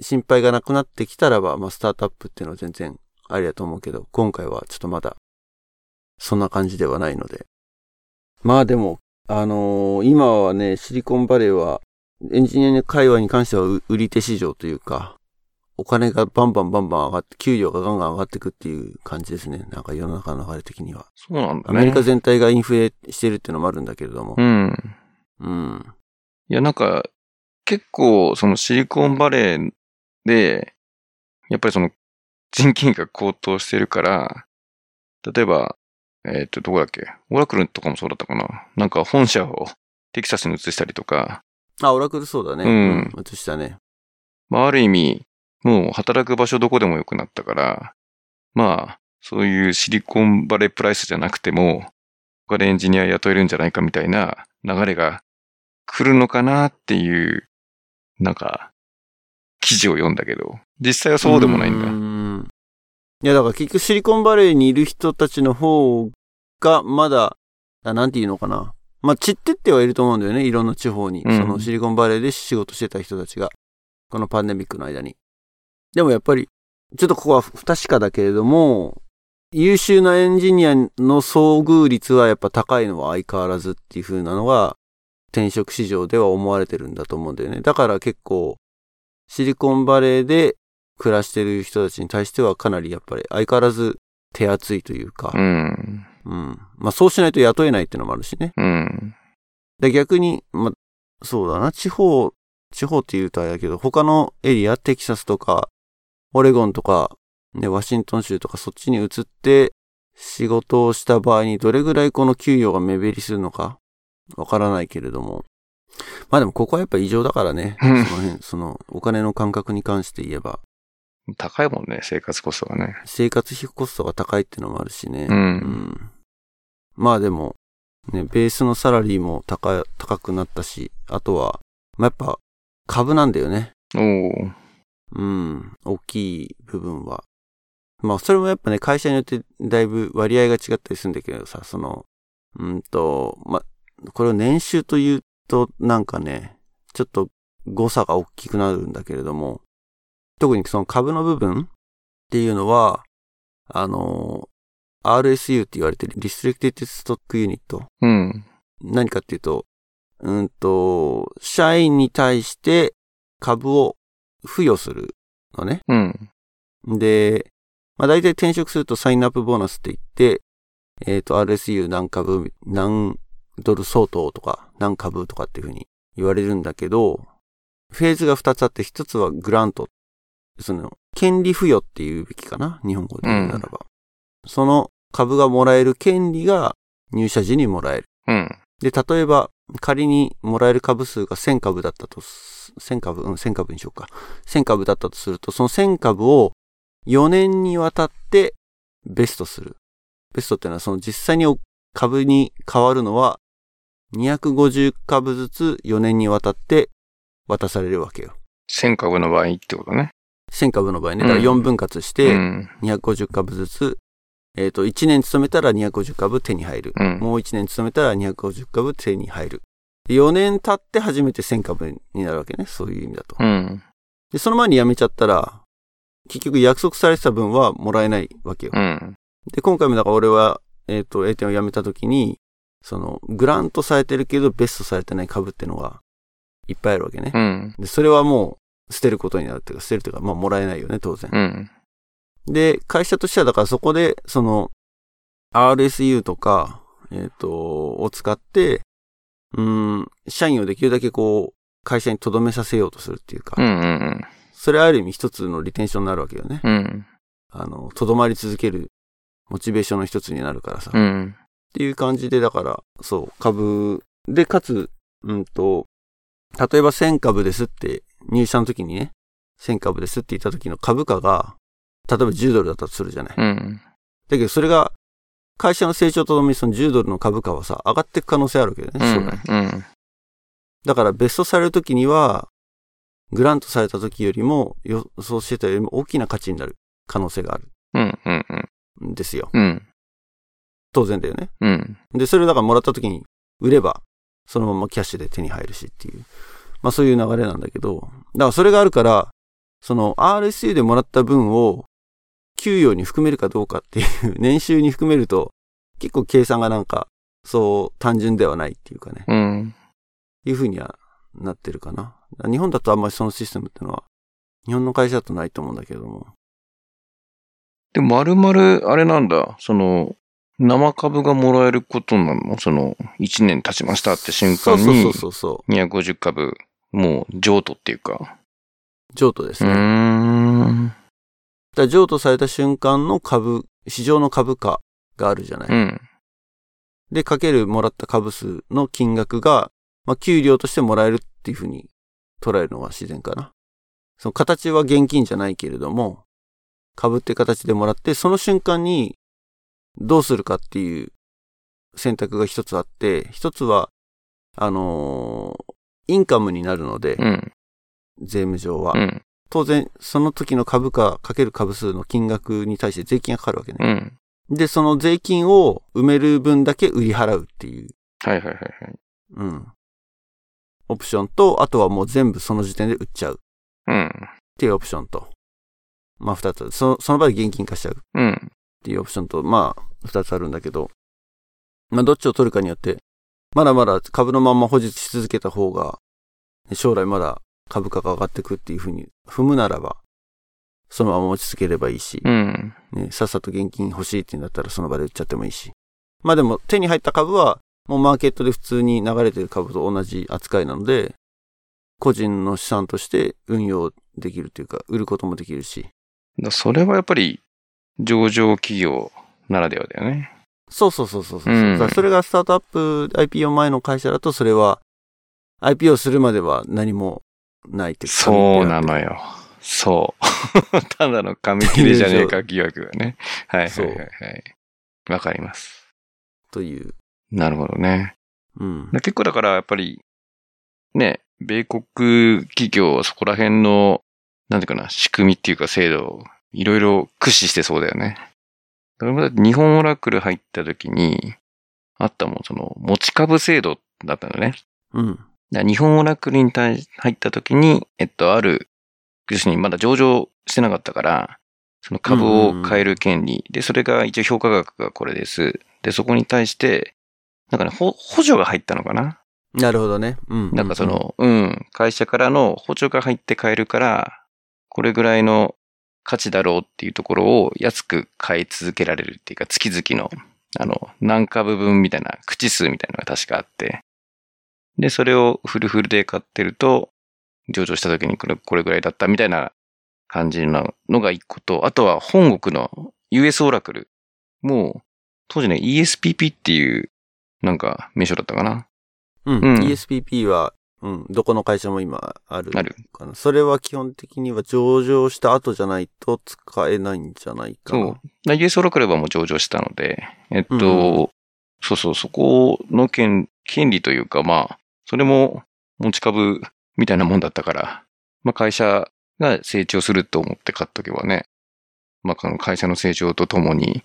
Speaker 1: 心配がなくなってきたらば、まあ、スタートアップっていうのは全然ありだと思うけど、今回はちょっとまだ、そんな感じではないので。まあでも、あのー今はね、シリコンバレーは、エンジニア界隈に関してはう売り手市場というか、お金がバンバンバンバン上がって、給料がガンガン上がっていくっていう感じですね。なんか世の中の流れ的には。
Speaker 2: そうなんだね。
Speaker 1: アメリカ全体がインフレしてるっていうのもあるんだけれども
Speaker 2: う。ん。
Speaker 1: うん。
Speaker 2: いや、なんか、結構、そのシリコンバレーで、やっぱりその人件費が高騰してるから、例えば、えっ、と、どこだっけ？オラクルとかもそうだったかな？なんか本社をテキサスに移したりとか、
Speaker 1: あ、オラクルそうだね。
Speaker 2: うん
Speaker 1: うん。映したね。
Speaker 2: まあ、ある意味、もう働く場所どこでもよくなったから、まあ、そういうシリコンバレープライスじゃなくても、他でエンジニア雇えるんじゃないかみたいな流れが来るのかなっていう、なんか、記事を読んだけど、実際はそうでもないんだ。
Speaker 1: んいや、だから結局シリコンバレーにいる人たちの方が、まだ、あなんていうのかな。まあ、散ってってはいると思うんだよね。いろんな地方に。
Speaker 2: うん
Speaker 1: そのシリコンバレーで仕事してた人たちが。このパンデミックの間に。でもやっぱり、ちょっとここは不確かだけれども、優秀なエンジニアの遭遇率はやっぱ高いのは相変わらずっていう風なのが、転職市場では思われてるんだと思うんだよね。だから結構、シリコンバレーで暮らしてる人たちに対してはかなりやっぱり相変わらず手厚いというか
Speaker 2: う、ん。
Speaker 1: うん。まあそうしないと雇えないっていうのもあるしね。
Speaker 2: うん。
Speaker 1: で逆に、まあそうだな、地方、地方って言うとあれだけど、他のエリア、テキサスとか、オレゴンとか、ね、ワシントン州とかそっちに移って仕事をした場合にどれぐらいこの給与が目減りするのかわからないけれども。まあでもここはやっぱ異常だからね。そ
Speaker 2: うん
Speaker 1: の辺、そのお金の感覚に関して言えば。
Speaker 2: 高いもんね、生活コストがね。
Speaker 1: 生活費コストが高いっていうのもあるしね。
Speaker 2: うん
Speaker 1: まあでも、ね、ベースのサラリーも高い、高くなったし、あとは、まあ、やっぱ株なんだよね。
Speaker 2: おお。
Speaker 1: うん。大きい部分は。まあそれもやっぱね、会社によってだいぶ割合が違ったりするんだけどさ、その、うんと、まあ、これを年収というとなんかね、ちょっと誤差が大きくなるんだけれども、特にその株の部分っていうのは、あの、RSU って言われてる Restricted Stock Unit。
Speaker 2: うん。
Speaker 1: 何かっていうと、うんと、社員に対して株を付与するのね。
Speaker 2: うん。
Speaker 1: で、まあ大体転職するとサインアップボーナスって言って、えっ、と、RSU 何株、何ドル相当とか、何株とかっていうふうに言われるんだけど、フェーズが2つあって、1つはグラント。その、権利付与っていうべきかな？日本語で言うならば。その株がもらえる権利が入社時にもらえる。
Speaker 2: うん。
Speaker 1: で、例えば、仮にもらえる株数が1000株だったとす、1000株、うん、1000株にしようか。1000株だったとすると、その1000株を4年にわたってベストする。ベストっていうのは、その実際に株に変わるのは、250株ずつ4年にわたって渡されるわけよ。
Speaker 2: 1000株の場合ってことね。
Speaker 1: 1000株の場合ね、だから4分割し
Speaker 2: う
Speaker 1: て、
Speaker 2: ん。
Speaker 1: 250株ずつ、えっ、と、1年勤めたら250株手に入る。
Speaker 2: うん。
Speaker 1: もう1年勤めたら250株手に入る。で4年経って初めて1000株になるわけね。そういう意味だと。
Speaker 2: うん。
Speaker 1: で、その前に辞めちゃったら、結局約束されてた分はもらえないわけよ。
Speaker 2: うん。
Speaker 1: で、今回もだから俺は、えっ、と、A 店を辞めた時に、その、グラントされてるけどベストされてない株ってのがいっぱいあるわけね。
Speaker 2: うん。
Speaker 1: で、それはもう捨てることになるっていうか、捨てるというか、まあもらえないよね、当然。
Speaker 2: うん。
Speaker 1: で、会社としてはだからそこで、その、RSU とか、えっ、と、を使って、うん、社員をできるだけこう、会社に留めさせようとするっていうか、
Speaker 2: うん。うん。
Speaker 1: それはある意味一つのリテンションになるわけよね。
Speaker 2: うん。
Speaker 1: あの、とどまり続けるモチベーションの一つになるからさ。っ
Speaker 2: うん。
Speaker 1: ていう感じで、だから、そう、株で、かつ、うんと、例えば1000株ですって、入社の時にね、1000株ですって言った時の株価が、例えば10ドルだったとするじゃない。
Speaker 2: うん。
Speaker 1: だけど、それが、会社の成長とともにその10ドルの株価はさ、上がっていく可能性あるわけだよね、将来。
Speaker 2: うん。
Speaker 1: だから、ベストされる時には、グラントされた時よりも、予想してたよりも大きな価値になる可能性がある
Speaker 2: うん。うん。
Speaker 1: んですよ。
Speaker 2: うん。
Speaker 1: 当然だよね。
Speaker 2: うん。
Speaker 1: で、それをだからもらった時に売れば、そのままキャッシュで手に入るしっていう。まあそういう流れなんだけど、だからそれがあるから、その RSU でもらった分を給与に含めるかどうかっていう、年収に含めると、結構計算がなんか、そう単純ではないっていうかね、
Speaker 2: うん。
Speaker 1: いうふうにはなってるかな。日本だとあんまりそのシステムってのは、日本の会社だとないと思うんだけども。
Speaker 2: で、まるまる、あれなんだ、その、生株がもらえることなの？その、1年経ちましたって瞬間に
Speaker 1: そうそうそう、そうそう。
Speaker 2: 250株、もう譲渡っていうか。
Speaker 1: 譲渡です
Speaker 2: う
Speaker 1: ね。だか
Speaker 2: ーん。
Speaker 1: ら譲渡された瞬間の株、市場の株価があるじゃない。
Speaker 2: うん。
Speaker 1: で、かけるもらった株数の金額が、まあ、給料としてもらえるっていうふうに捉えるのが自然かな。その形は現金じゃないけれども、株って形でもらって、その瞬間にどうするかっていう選択が一つあって、一つは、あのーインカムになるので、
Speaker 2: うん。
Speaker 1: 税務上は。
Speaker 2: うん。
Speaker 1: 当然、その時の株価かける株数の金額に対して税金がかかるわけ
Speaker 2: う
Speaker 1: ね。
Speaker 2: ん。
Speaker 1: で、その税金を埋める分だけ売り払うっていう
Speaker 2: はいはいはいはい。
Speaker 1: うん。オプションと、あとはもう全部その時点で売っちゃうっ
Speaker 2: うん。
Speaker 1: ていうオプションと。まあ二つ。その、その場で現金化しちゃうっ
Speaker 2: うん。
Speaker 1: ていうオプションと、まあ二つあるんだけど、まあどっちを取るかによって、まだまだ株のまんま保持し続けた方が、将来まだ株価が上がってくっていうふうに踏むならば、そのまま持ち続ければいいし、
Speaker 2: うん。
Speaker 1: ね、さっさと現金欲しいってなったらその場で売っちゃってもいいし。まあでも手に入った株はもうマーケットで普通に流れてる株と同じ扱いなので、個人の資産として運用できるというか、売ることもできるし。
Speaker 2: だそれはやっぱり、上場企業ならではだよね。
Speaker 1: そうそうそうそうそう。
Speaker 2: うん
Speaker 1: それがスタートアップ IPO 前の会社だとそれは IPO するまでは何もないって
Speaker 2: そうなのよ。そう。ただの紙切れじゃねえか疑惑がね。はいはいはいはい。わかります。
Speaker 1: という。
Speaker 2: なるほどね。
Speaker 1: うん。
Speaker 2: 結構だからやっぱり、ね、米国企業はそこら辺の、なんていうかな、仕組みっていうか制度をいろいろ駆使してそうだよね。日本オラクル入った時に、あったもん、その、持ち株制度だったのね。
Speaker 1: うん。
Speaker 2: 日本オラクルに入った時に、えっと、ある、要するにまだ上場してなかったから、その株を買える権利。で、それが一応評価額がこれです。で、そこに対して、なんかね、ほ補助が入ったのかな
Speaker 1: なるほどね。うん。
Speaker 2: なんかその、うん、会社からの補助が入って買えるから、これぐらいの価値だろうっていうところを安く買い続けられるっていうか、月々の、あの、何株分みたいな、口数みたいなのが確かあって、で、それをフルフルで買ってると、上場した時にこれ、これぐらいだったみたいな感じののが一個と、あとは本国の US オラクル。もう、当時ね、ESPP っていう、なんか、名称だったかな。
Speaker 1: うん。
Speaker 2: うん
Speaker 1: ESPP は、うん、どこの会社も今ある
Speaker 2: ある。
Speaker 1: かな。それは基本的には上場した後じゃないと使えないんじゃないかな。
Speaker 2: そう。だ US オラクルはもう上場したので、えっと、
Speaker 1: うん
Speaker 2: そうそう、そこの権、権利というか、まあ、それも持ち株みたいなもんだったから、まあ会社が成長すると思って買っとけばね、まあ、この会社の成長とともに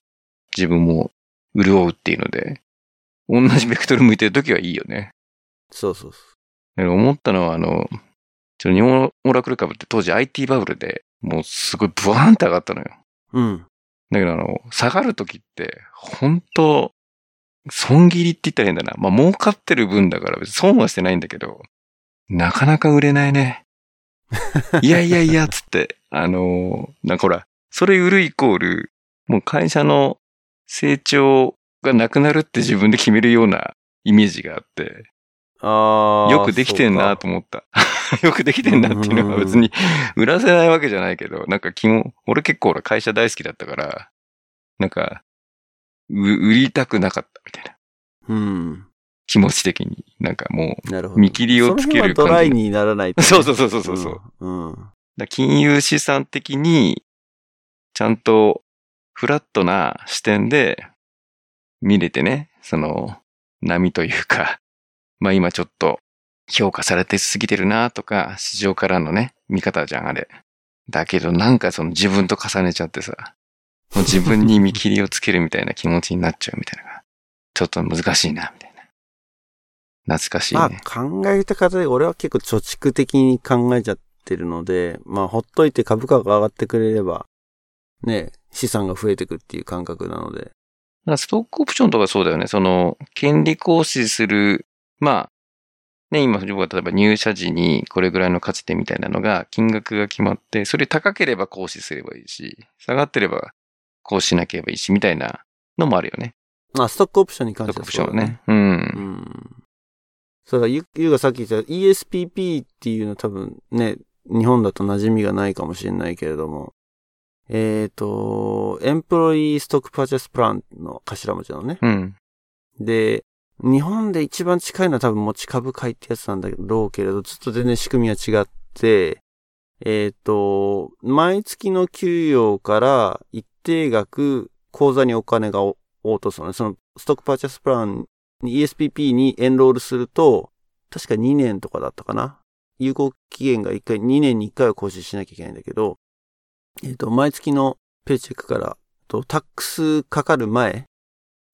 Speaker 2: 自分も潤うっていうので、同じベクトル向いてるときはいいよね。
Speaker 1: そうそうそ
Speaker 2: だから思ったのは、あの、ちょ日本オラクル株って当時 IT バブルでもうすごいブワーンって上がったのよ。
Speaker 1: う。うん。
Speaker 2: だけどあの、下がるときって、本当損切りって言ったら変だな。まあ、儲かってる分だから別に損はしてないんだけど、なかなか売れないね。いやいやいや、つって、あのーなんかほら、それ売るイコール、もう会社の成長がなくなるって自分で決めるようなイメージがあって。よくできてんなと思った。よくできてんなっていうのは別に売らせないわけじゃないけど、なんか気も、俺結構会社大好きだったから、なんか、う売りたくなかったみたいな。
Speaker 1: うん。
Speaker 2: 気持ち的に。なんかもう。見切りをつける感じ
Speaker 1: ドライにならないとね
Speaker 2: そうそうそうそうそうそう。
Speaker 1: うん。うん。
Speaker 2: 金融資産的に、ちゃんとフラットな視点で見れてね、その波というか、まあ今ちょっと評価されてすぎてるなとか、市場からのね、見方じゃん、あれ。だけどなんかその自分と重ねちゃってさ、もう自分に見切りをつけるみたいな気持ちになっちゃうみたいなのが、ちょっと難しいな、みたいな。懐かしい
Speaker 1: まあ
Speaker 2: ね。
Speaker 1: 考えた方で俺は結構貯蓄的に考えちゃってるので、まあほっといて株価が上がってくれれば、ね、資産が増えてくっていう感覚なので。
Speaker 2: ストックオプションとかそうだよね。その、権利行使する、まあ、ね、今、例えば入社時にこれぐらいの価値点みたいなのが、金額が決まって、それ高ければ行使すればいいし、下がってれば行使しなければいいし、みたいなのもあるよね。
Speaker 1: まあストックオプションに関
Speaker 2: ストッ
Speaker 1: しては
Speaker 2: クオプションはね。うん。
Speaker 1: うん。そうだ、ゆ、ゆうがさっき言った ESPP っていうの多分ね、日本だと馴染みがないかもしれないけれども、えっ、と、エンプロイーストックパーチェスプランの頭文字なのね。
Speaker 2: うん。
Speaker 1: で、日本で一番近いのは多分持ち株会ってやつなんだろうけれど、ちょっと全然仕組みは違って、えっ、と、毎月の給与から一定額口座にお金が落とすのね。そのストックパーチェスプランに ESPP にエンロールすると、確か2年とかだったかな。有効期限が1回、2年に1回は更新しなきゃいけないんだけど、えっ、と、毎月のペイチェックから、とタックスかかる前、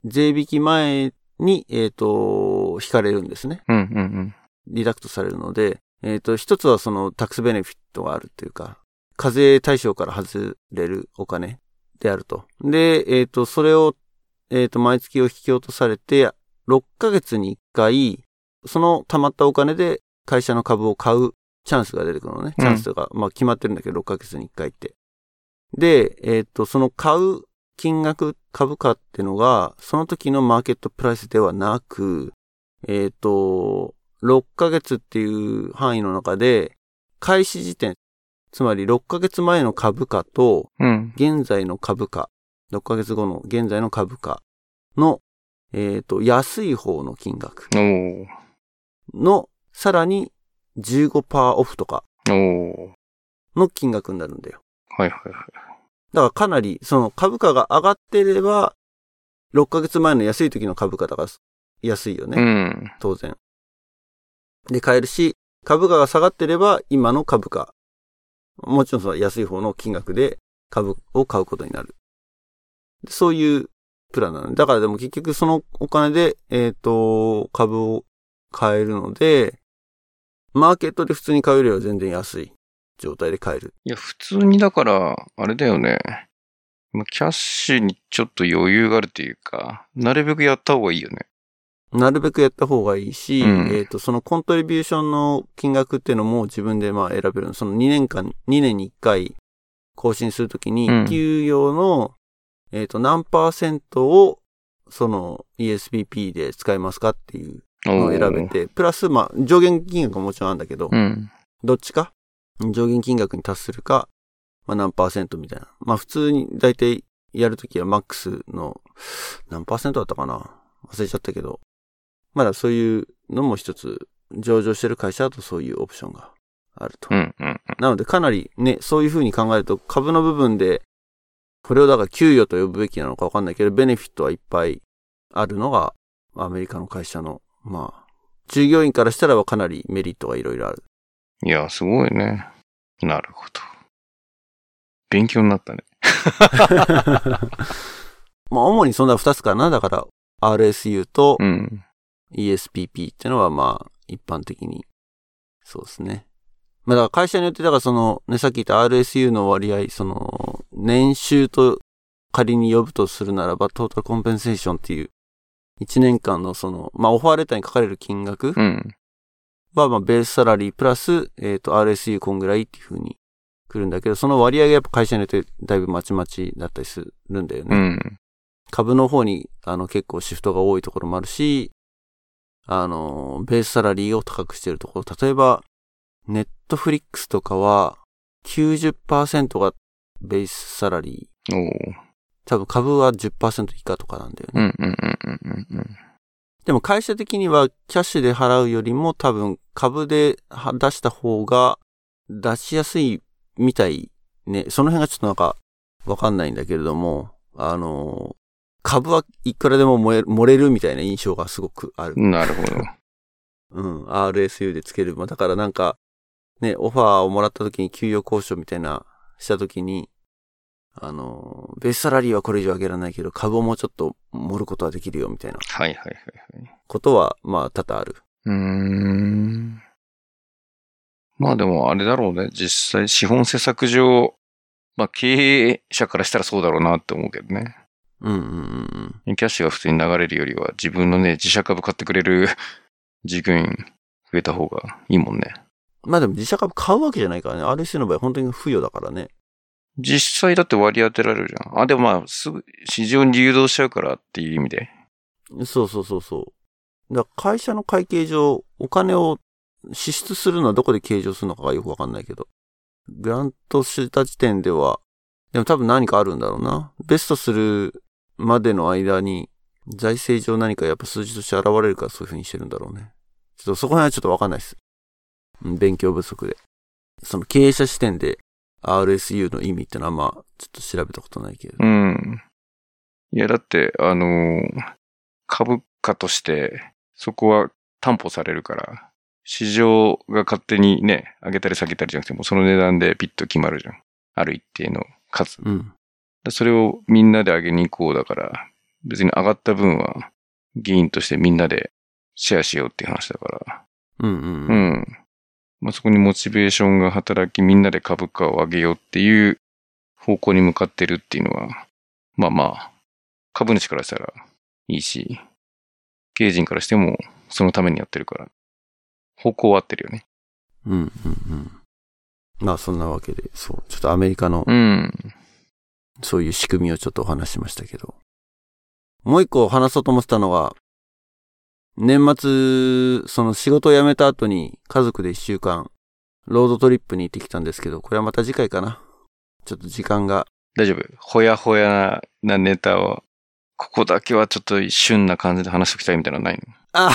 Speaker 1: 税引き前に、えっ、と、引かれるんですね。
Speaker 2: うん、うん、
Speaker 1: リダクトされるので、えっ、と、一つはそのタックスベネフィットがあるっていうか、課税対象から外れるお金であると。で、えっ、と、それを、えっ、と、毎月を引き落とされて、6ヶ月に1回、その貯まったお金で会社の株を買うチャンスが出てくるのね。チャンスが、まあ決まってるんだけど、6ヶ月に1回って。で、えっ、と、その買う金額、株価っていうのが、その時のマーケットプライスではなく、えっ、と、6ヶ月っていう範囲の中で、開始時点、つまり6ヶ月前の株価と、
Speaker 2: うん。
Speaker 1: 現在の株価、6ヶ月後の現在の株価の、えっ、と、安い方の金額。の、さらに15%オフとか。の金額になるんだよ。
Speaker 2: はいはいはい。
Speaker 1: だからかなり、その株価が上がってれば、6ヶ月前の安い時の株価だから安いよね。
Speaker 2: うん。
Speaker 1: 当然。で、買えるし、株価が下がってれば、今の株価。もちろんその安い方の金額で株を買うことになる。でそういうプランなの。だからでも結局そのお金で、えっ、と、株を買えるので、マーケットで普通に買うよりは全然安い状態で買える。
Speaker 2: いや、普通にだから、あれだよね。まあキャッシュにちょっと余裕があるというか、なるべくやった方がいいよね。
Speaker 1: なるべくやった方がいいし、
Speaker 2: うん
Speaker 1: えっ、と、そのコントリビューションの金額っていうのも自分でまあ選べるの。その2年間、2年に1回更新するときに
Speaker 2: うん、
Speaker 1: 給与の、えっ、と、何パーセントを、その ESPP で使いますかっていうのを選べて、プラス、まあ、上限金額ももちろんあるんだけど、
Speaker 2: うん。
Speaker 1: どっちか上限金額に達するか、まあ何パーセントみたいな。まあ普通に大体やるときはマックスの何パーセントだったかな忘れちゃったけど。まだそういうのも一つ上場してる会社だとそういうオプションがあると。
Speaker 2: うん。うん。
Speaker 1: なのでかなりね、そういう風に考えると株の部分で、これをだから給与と呼ぶべきなのかわかんないけど、ベネフィットはいっぱいあるのがアメリカの会社の、まあ、従業員からしたらばかなりメリットがいろいろある。
Speaker 2: いや、すごいね。なるほど。勉強になったね。
Speaker 1: まあ、主にそんな二つかな。だから、RSU と
Speaker 2: うん
Speaker 1: ESPP ってのは、まあ、一般的に。そうですね。まあ、だから会社によって、だからその、ね、さっき言った RSU の割合、その、年収と仮に呼ぶとするならば、トータルコンペンセーションっていう、一年間のその、まあ、オファーレターに書かれる金額
Speaker 2: うん。
Speaker 1: は、まあ、ベースサラリープラス、えっ、と、RSU こんぐらいっていう風に来るんだけど、その割合がやっぱ会社によってだいぶまちまちだったりするんだよね。
Speaker 2: うん。
Speaker 1: 株の方に、あの、結構シフトが多いところもあるし、あの、ベースサラリーを高くしてるところ、例えば、ネットフリックスとかは、90%がベースサラリー。多分株は10%以下とかなんだよね。
Speaker 2: うんうんうんうんうんうん。
Speaker 1: でも会社的にはキャッシュで払うよりも多分株では出した方が出しやすいみたいね。その辺がちょっとなんかわかんないんだけれども、あの、株はいくらでも燃え漏れるみたいな印象がすごくある。
Speaker 2: なるほど。
Speaker 1: うん。RSU でつける。まあだからなんか、ね、オファーをもらった時に給与交渉みたいな、した時に、あの、ベースサラリーはこれ以上上げられないけど、株をもうちょっと盛ることはできるよみたいな
Speaker 2: はいはいはいはい。
Speaker 1: ことは、まあ多々ある。
Speaker 2: うーん。まあでもあれだろうね。実際資本施策上、まあ経営者からしたらそうだろうなって思うけどね。
Speaker 1: うんうんうんうん。
Speaker 2: キャッシュが普通に流れるよりは自分のね、自社株買ってくれる 従業員増えた方がいいもんね。
Speaker 1: まあでも自社株買うわけじゃないからね。RSU の場合本当に付与だからね。
Speaker 2: 実際だって割り当てられるじゃん。あ、でもまあ、すぐ市場に流動しちゃうからっていう意味で。
Speaker 1: そうそうそうそう。だから会社の会計上、お金を支出するのはどこで計上するのかがよくわかんないけど。グラントした時点では、でも多分何かあるんだろうな。ベストするまでの間に、財政上何かやっぱ数字として現れるからそういう風にしてるんだろうね。ちょっとそこら辺はちょっとわかんないです。勉強不足で。その経営者視点で RSU の意味ってのはまあ、ちょっと調べたことないけど。
Speaker 2: うん。いや、だって、あのー株価として、そこは担保されるから、市場が勝手にね、上げたり下げたりじゃなくて、もうその値段でピッと決まるじゃん。ある一定の数。
Speaker 1: うん。
Speaker 2: それをみんなで上げに行こうだから、別に上がった分は、議員としてみんなでシェアしようっていう話だから。
Speaker 1: うんうん
Speaker 2: う
Speaker 1: うん。
Speaker 2: ん。まあ、そこにモチベーションが働き、みんなで株価を上げようっていう方向に向かってるっていうのは、まあまあ、株主からしたらいいし、経営陣からしてもそのためにやってるから、方向は合ってるよね。
Speaker 1: うん、うん、うん。まあそんなわけで、そう。ちょっとアメリカの
Speaker 2: うん。
Speaker 1: そういう仕組みをちょっとお話ししましたけど。もう一個話そうと思ってたのは、年末、その仕事を辞めた後に家族で一週間、ロードトリップに行ってきたんですけど、これはまた次回かな。ちょっと時間が。
Speaker 2: 大丈夫。ほやほやなネタを、ここだけはちょっと旬な感じで話しておきたいみたいなのないの？
Speaker 1: あ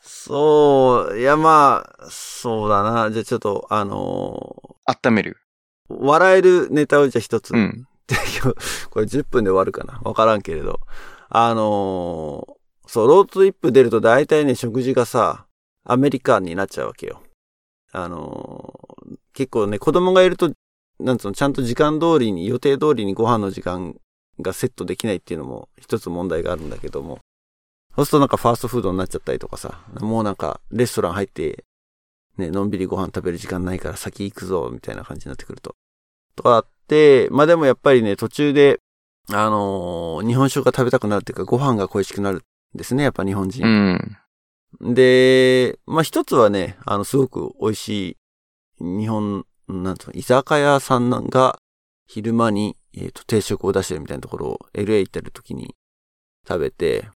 Speaker 1: そう、いやまあ、そうだな。じゃあちょっと、あの
Speaker 2: 温める？
Speaker 1: ー笑えるネタをじゃあ一つ。
Speaker 2: うん。
Speaker 1: これ10分で終わるかなわからんけれど。あのーそう、ロードトリップ出ると大体ね、食事がさ、アメリカンになっちゃうわけよ。あのー結構ね、子供がいると、なんつうの、ちゃんと時間通りに、予定通りにご飯の時間がセットできないっていうのも一つ問題があるんだけども。そうするとなんかファーストフードになっちゃったりとかさ、もうなんかレストラン入って、ね、のんびりご飯食べる時間ないから先行くぞ、みたいな感じになってくると。とかあって、まあでもやっぱりね、途中で、あのー日本食が食べたくなるっていうか、ご飯が恋しくなるんですね、やっぱ日本
Speaker 2: う
Speaker 1: 人。
Speaker 2: ん。
Speaker 1: で、まあ一つはね、あの、すごく美味しい、日本、なんと、居酒屋さんが昼間に、えっ、と、定食を出してるみたいなところを LA 行ってる時に食べて、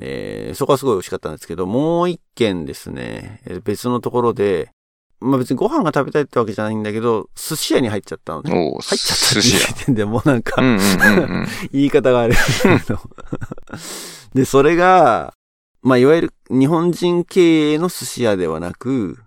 Speaker 1: えーそこはすごい美味しかったんですけど、もう一軒ですね、えー別のところで、まあ別にご飯が食べたいってわけじゃないんだけど、寿司屋に入っちゃったのね。入っちゃったって
Speaker 2: 寿司屋。
Speaker 1: いう時点でもうなんか、
Speaker 2: うんうんうんうん。
Speaker 1: 言い方があれだけど。で、それが、まあ、いわゆる日本人経営の寿司屋ではなく、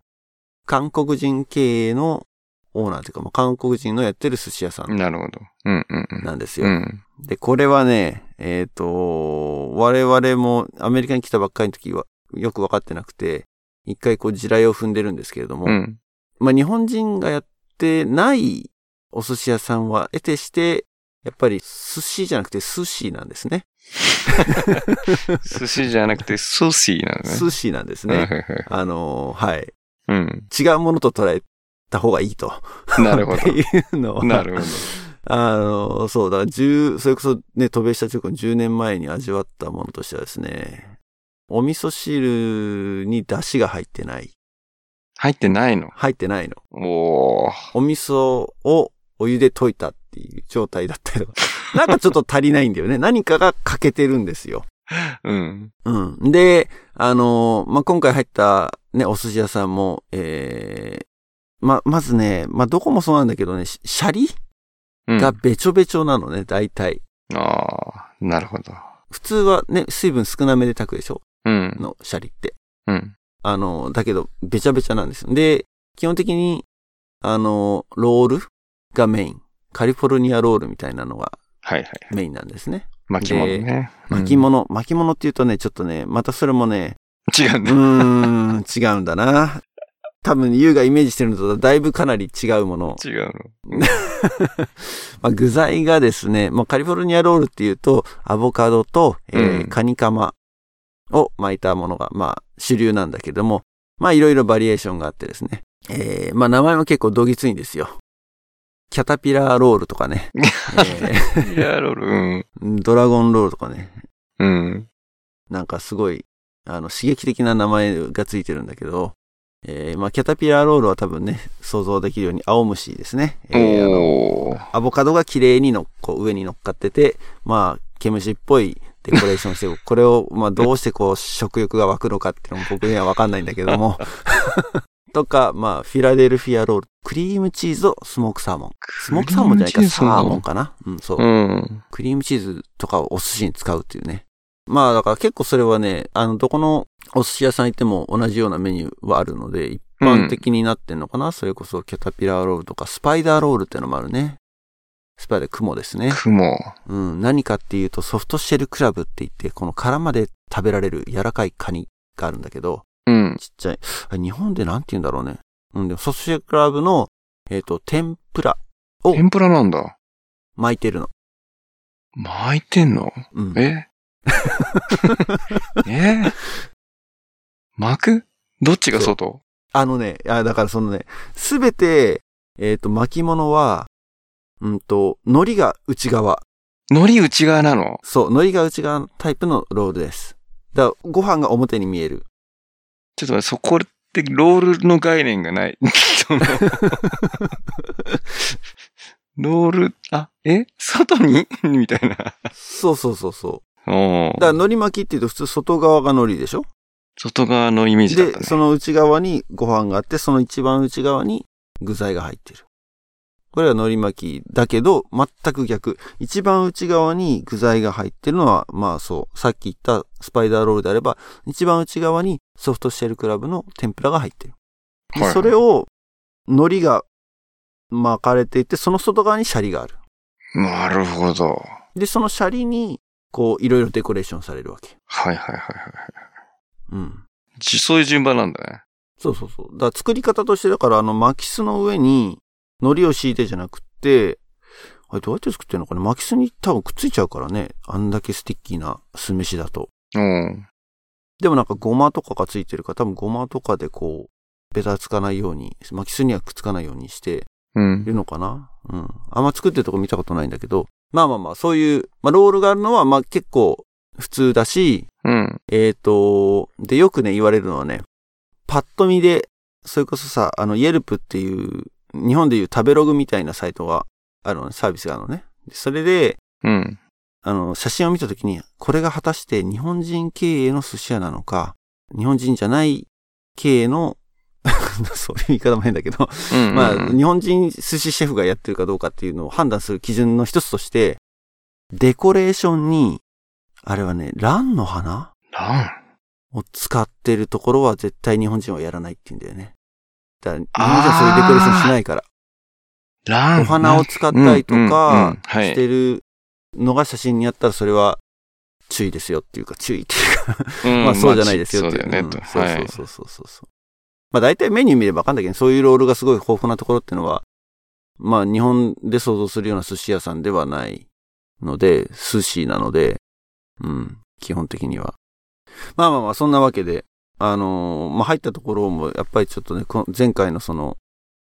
Speaker 1: 韓国人経営のオーナーというか、まあ、韓国人のやってる寿司屋さん
Speaker 2: なるほど。うんうんうん。
Speaker 1: なんですよ。
Speaker 2: うん。
Speaker 1: で、これはね、えっ、と、我々もアメリカに来たばっかりの時はよくわかってなくて、一回こう地雷を踏んでるんですけれども、
Speaker 2: うん。
Speaker 1: まあ日本人がやってないお寿司屋さんは得てして、やっぱり寿司じゃなくて寿司なんですね。
Speaker 2: 寿司じゃなくて、寿司なのね。
Speaker 1: 寿司なんですね。あのーはい。
Speaker 2: うん。
Speaker 1: 違うものと捉えた方がいいと。
Speaker 2: なるほ
Speaker 1: っていうのは。
Speaker 2: ど。なるほど。
Speaker 1: あの、そうだ、十、それこそね、渡米した直後に10年前に味わったものとしてはですね、お味噌汁に出汁が入ってない。
Speaker 2: 入ってないの？
Speaker 1: 入ってないの。
Speaker 2: おー。
Speaker 1: お味噌をお湯で溶いたっていう状態だったりとか。なんかちょっと足りないんだよね。何かが欠けてるんですよ。
Speaker 2: うん。
Speaker 1: うん。で、あの、まあ、今回入ったね、お寿司屋さんも、ええま、まずね、まあ、どこもそうなんだけどね、シシャリ？
Speaker 2: うん。
Speaker 1: がべちょべちょなのね、大体。
Speaker 2: ああ、なるほど。
Speaker 1: 普通はね、水分少なめで炊くでしょ？
Speaker 2: うん。
Speaker 1: の、シャリって。
Speaker 2: うん。
Speaker 1: あの、だけど、べちゃべちゃなんですよ。で、基本的に、あの、ロールがメイン。カリフォルニアロールみたいなのが
Speaker 2: はいはい。
Speaker 1: メインなんですね。
Speaker 2: 巻物ね。
Speaker 1: 巻物、巻物って言うとね、ちょっとね、またそれもね、
Speaker 2: うん。違うんだ。
Speaker 1: うーん、違うんだな。多分、ユウがイメージしてるのとだいぶかなり違うもの。
Speaker 2: 違うの。
Speaker 1: まあ、具材がですね、まあ、カリフォルニアロールっていうと、アボカドと、えー
Speaker 2: うん
Speaker 1: カニカマを巻いたものが、まあ、主流なんだけども、まあ、いろいろバリエーションがあってですね。えーまあ、名前も結構どぎついんですよ。キャタピラーロールとかね、え
Speaker 2: いや、ロール。うん。
Speaker 1: ードラゴンロールとかね、
Speaker 2: うん。
Speaker 1: なんかすごい、あの、刺激的な名前がついてるんだけど、えーまあ、キャタピラーロールは多分ね、想像できるように青虫ですね。えー。アボカドが綺麗にのこう上に乗っかってて、まあ、毛虫っぽいデコレーションして、これを、まあ、どうしてこう、食欲が湧くのかっていうのも僕にはわかんないんだけども。とか、まあ、フィラデルフィアロール、クリームチーズとスモークサーモン。スモークサーモンじゃないか、サーモンかな？うん、そう。
Speaker 2: うん。
Speaker 1: クリームチーズとかをお寿司に使うっていうね。まあ、だから結構それはね、あの、どこのお寿司屋さん行っても同じようなメニューはあるので、一般的になってんのかな、それこそキャタピラーロールとか、スパイダーロールってのもあるね。スパイダー雲ですね。
Speaker 2: 雲。
Speaker 1: うん、何かっていうとソフトシェルクラブって言って、この殻まで食べられる柔らかいカニがあるんだけど、
Speaker 2: うん。
Speaker 1: ちっちゃい。あ日本でなんて言うんだろうね。うん、でもソフトシェルクラブの、えっ、と、天ぷらを
Speaker 2: 天ぷらなんだ。
Speaker 1: 巻いてるの。
Speaker 2: 巻いてんの？
Speaker 1: うん。
Speaker 2: え？え？巻く？どっちが外？
Speaker 1: あのね、あだからそのね、すべて、えっ、と、巻物は、うんと、海苔が内側。
Speaker 2: 海苔内側なの？
Speaker 1: そう、海苔が内側のタイプのロールです。だから、ご飯が表に見える。
Speaker 2: ちょっと待って、そこってロールの概念がない。ロール、あ、え？外に？みたいな。
Speaker 1: そうそうそうそう。
Speaker 2: おー
Speaker 1: だから、海苔巻きって言うと普通外側が海苔でしょ？
Speaker 2: 外側のイメージだった
Speaker 1: で、
Speaker 2: ね。
Speaker 1: その内側にご飯があって、その一番内側に具材が入ってる。これは海苔巻きだけど、全く逆。一番内側に具材が入ってるのは、まあそう、さっき言ったスパイダーロールであれば、一番内側にソフトシェルクラブの天ぷらが入ってる。で
Speaker 2: はい
Speaker 1: それを、海苔が巻かれていて、その外側にシャリがある。
Speaker 2: なるほど。
Speaker 1: で、そのシャリに、こう、いろいろデコレーションされるわけ。
Speaker 2: はいはいはいはい。
Speaker 1: うん。
Speaker 2: じゃあそういう順番なんだね。
Speaker 1: そうそうそう。だから作り方として、だからあの巻き巣の上に海苔を敷いてじゃなくって、あれどうやって作ってんのかな巻き巣に多分くっついちゃうからね。あんだけ sticky な酢飯だと。
Speaker 2: うん。
Speaker 1: でもなんかごまとかがついてるから、多分ごまとかでこう、ベタつかないように、巻き巣にはくっつかないようにして
Speaker 2: うん
Speaker 1: い。るのかなうん。あんま作ってるとこ見たことないんだけど、まあまあまあ、そういう、まあロールがあるのはまあ結構普通だし、
Speaker 2: うん。
Speaker 1: えーと、で、よくね、言われるのはね、パッと見で、それこそさ、あの、イェルプっていう、日本でいう食べログみたいなサイトがあるのね、サービスがあるのね。でそれで、
Speaker 2: うん。
Speaker 1: あの、写真を見たときに、これが果たして日本人経営の寿司屋なのか、日本人じゃない経営の、そういう言い方も変だけど、
Speaker 2: うん。
Speaker 1: まあ、
Speaker 2: うん
Speaker 1: 日本人寿司シェフがやってるかどうかっていうのを判断する基準の一つとして、デコレーションに、あれはね、ランの花
Speaker 2: ラン。
Speaker 1: を使ってるところは絶対日本人はやらないって言うんだよね。だから日本人はそういうデコレーションしないから。
Speaker 2: ラン。
Speaker 1: お花を使ったりとか
Speaker 2: はい
Speaker 1: してるのが写真にあったらそれは注意ですよっていうか、注意っていうか、
Speaker 2: うん
Speaker 1: まあそうじゃないですよっていう。
Speaker 2: そうだよね。と。
Speaker 1: うんそう
Speaker 2: はい
Speaker 1: そうそうそうそう。まあ大体メニュー見ればわかんないけど、そういうロールがすごい豊富なところっていうのは、まあ日本で想像するような寿司屋さんではないので、寿司なので、うん、基本的には。まあまあまあ、そんなわけで、あのーまあ入ったところも、やっぱりちょっとね、こ前回のその、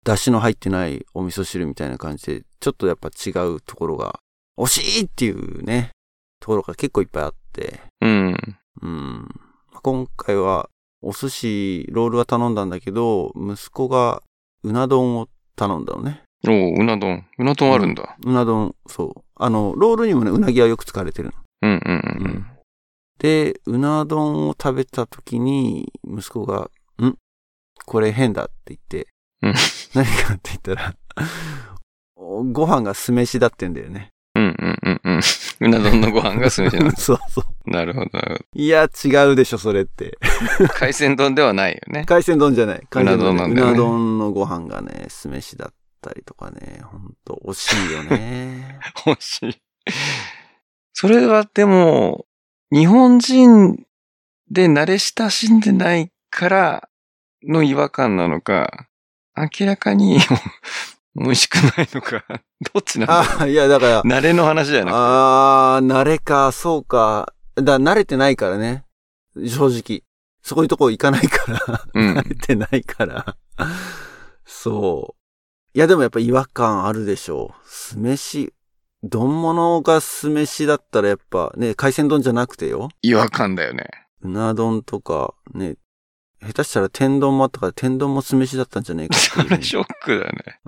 Speaker 1: 出汁の入ってないお味噌汁みたいな感じで、ちょっとやっぱ違うところが、惜しいっていうね、ところが結構いっぱいあって、
Speaker 2: うん。
Speaker 1: うん。今回は、お寿司、ロールは頼んだんだけど、息子がうな丼を頼んだのね。
Speaker 2: おう、うな丼。うな丼あるんだ。
Speaker 1: うな丼、そう。あの、ロールにもね、うなぎはよく使われてるの。
Speaker 2: うんうんうん。
Speaker 1: で、うな丼を食べた時に、息子が、ん？これ変だって言って、
Speaker 2: うん
Speaker 1: 何かって言ったら、ご飯が酢飯だってんだよね。
Speaker 2: うんうんうんうん。うな丼のご飯が酢飯なの。
Speaker 1: そうそう。
Speaker 2: なるほどなる
Speaker 1: いや、違うでしょ、それって。
Speaker 2: ほど。海鮮丼ではないよね。
Speaker 1: 海鮮丼じゃない。海鮮
Speaker 2: 丼なんだよね
Speaker 1: うな丼のご飯がね、酢飯だったりとかね、ほんと惜しいよね。
Speaker 2: 欲しい。それはでも、日本人で慣れ親しんでないからの違和感なのか、明らかに美味しくないのか、どっちなんだろ
Speaker 1: あ、いや、だから
Speaker 2: う、慣れの話じゃなくて。
Speaker 1: あー、慣れか、そうか。だ、慣れてないからね。正直。そういうとこ行かないから。
Speaker 2: うん
Speaker 1: 慣れてないから。そう。いや、でもやっぱ違和感あるでしょう。酢飯。丼物が酢飯だったらやっぱね、海鮮丼じゃなくてよ。
Speaker 2: 違和感だよね。
Speaker 1: うな丼とか、ね、下手したら天丼もあったから天丼も酢飯だったんじゃねえか
Speaker 2: それ ショックだね。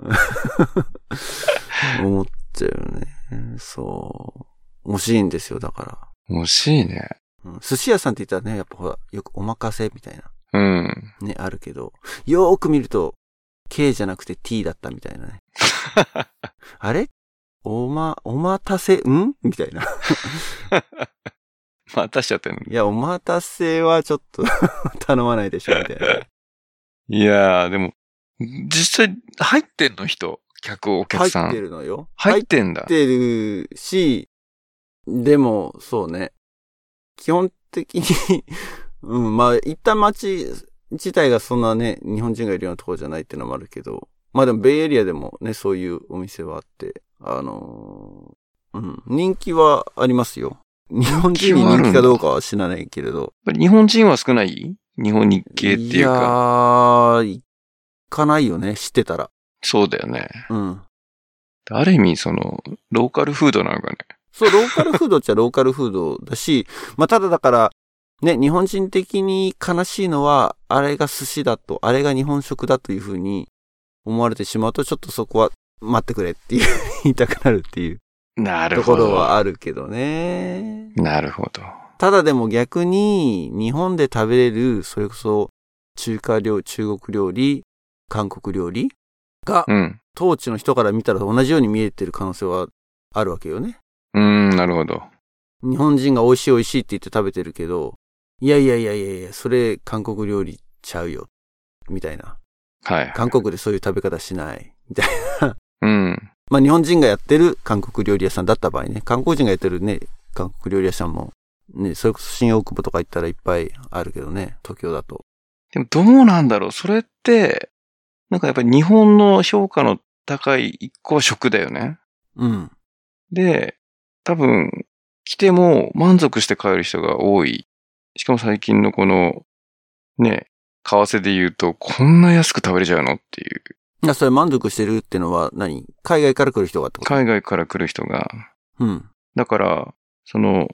Speaker 1: 思っちゃうよね。そう。惜しいんですよ、だから。
Speaker 2: 惜しいね。
Speaker 1: うん寿司屋さんって言ったらね、やっぱほら、よくお任せみたいな、
Speaker 2: うん。
Speaker 1: ね、あるけど、よーく見ると、K じゃなくて T だったみたいなね。あれ？おま、お待たせ、ん？みたいな。
Speaker 2: またしちゃってんの？
Speaker 1: いや、お待たせはちょっと 頼まないでしょ、みたいな。
Speaker 2: いやー、でも、実際入ってんの人、客、お客さん。
Speaker 1: 入ってるのよ。
Speaker 2: 入ってんだ。
Speaker 1: 入ってるし、でも、そうね。基本的に、うん、まあ、一旦街自体がそんなね、日本人がいるようなところじゃないっていうのもあるけど、まあでも、ベイエリアでもね、そういうお店はあって、あのーうん、人気はありますよ。日本人に人気かどうかは知らないけれど。
Speaker 2: やっぱり日本人は少ない？日本日系っていう
Speaker 1: や
Speaker 2: か。
Speaker 1: ー、行かないよね、知ってたら。
Speaker 2: そうだよね。
Speaker 1: うん。
Speaker 2: ある意味、その、ローカルフードなのかね。
Speaker 1: そう、ローカルフードっちゃローカルフードだし、まあ、ただだから、ね、日本人的に悲しいのは、あれが寿司だと、あれが日本食だというふうに思われてしまうと、ちょっとそこは待ってくれっていう言いたくなるっていう
Speaker 2: なる
Speaker 1: ところ。はあるけどね。
Speaker 2: なるほど。
Speaker 1: ただでも逆に、日本で食べれる、それこそ、中華料理、中国料理、韓国料理が、
Speaker 2: うん。
Speaker 1: 当地の人から見たら同じように見えてる可能性はあるわけよね。
Speaker 2: うーん、なるほど。
Speaker 1: 日本人が美味しい美味しいって言って食べてるけど、いやいやいやいやいや、それ韓国料理ちゃうよ。みたいな。
Speaker 2: はい。
Speaker 1: 韓国でそういう食べ方しない。みたいな。
Speaker 2: うん。
Speaker 1: まあ日本人がやってる韓国料理屋さんだった場合ね、韓国人がやってるね、韓国料理屋さんも、ね、それこそ新大久保とか行ったらいっぱいあるけどね、東京だと。
Speaker 2: でもどうなんだろうそれって、なんかやっぱり日本の評価の高い一個は食だよね。
Speaker 1: うん。
Speaker 2: で、多分、来ても満足して帰る人が多い。しかも最近のこの、ね、為替で言うと、こんな安く食べれちゃうの？っていう。
Speaker 1: いや、それ満足してるってのは何？海外から来る人がってこと？
Speaker 2: 海外から来る人が。
Speaker 1: うん。
Speaker 2: だから、その、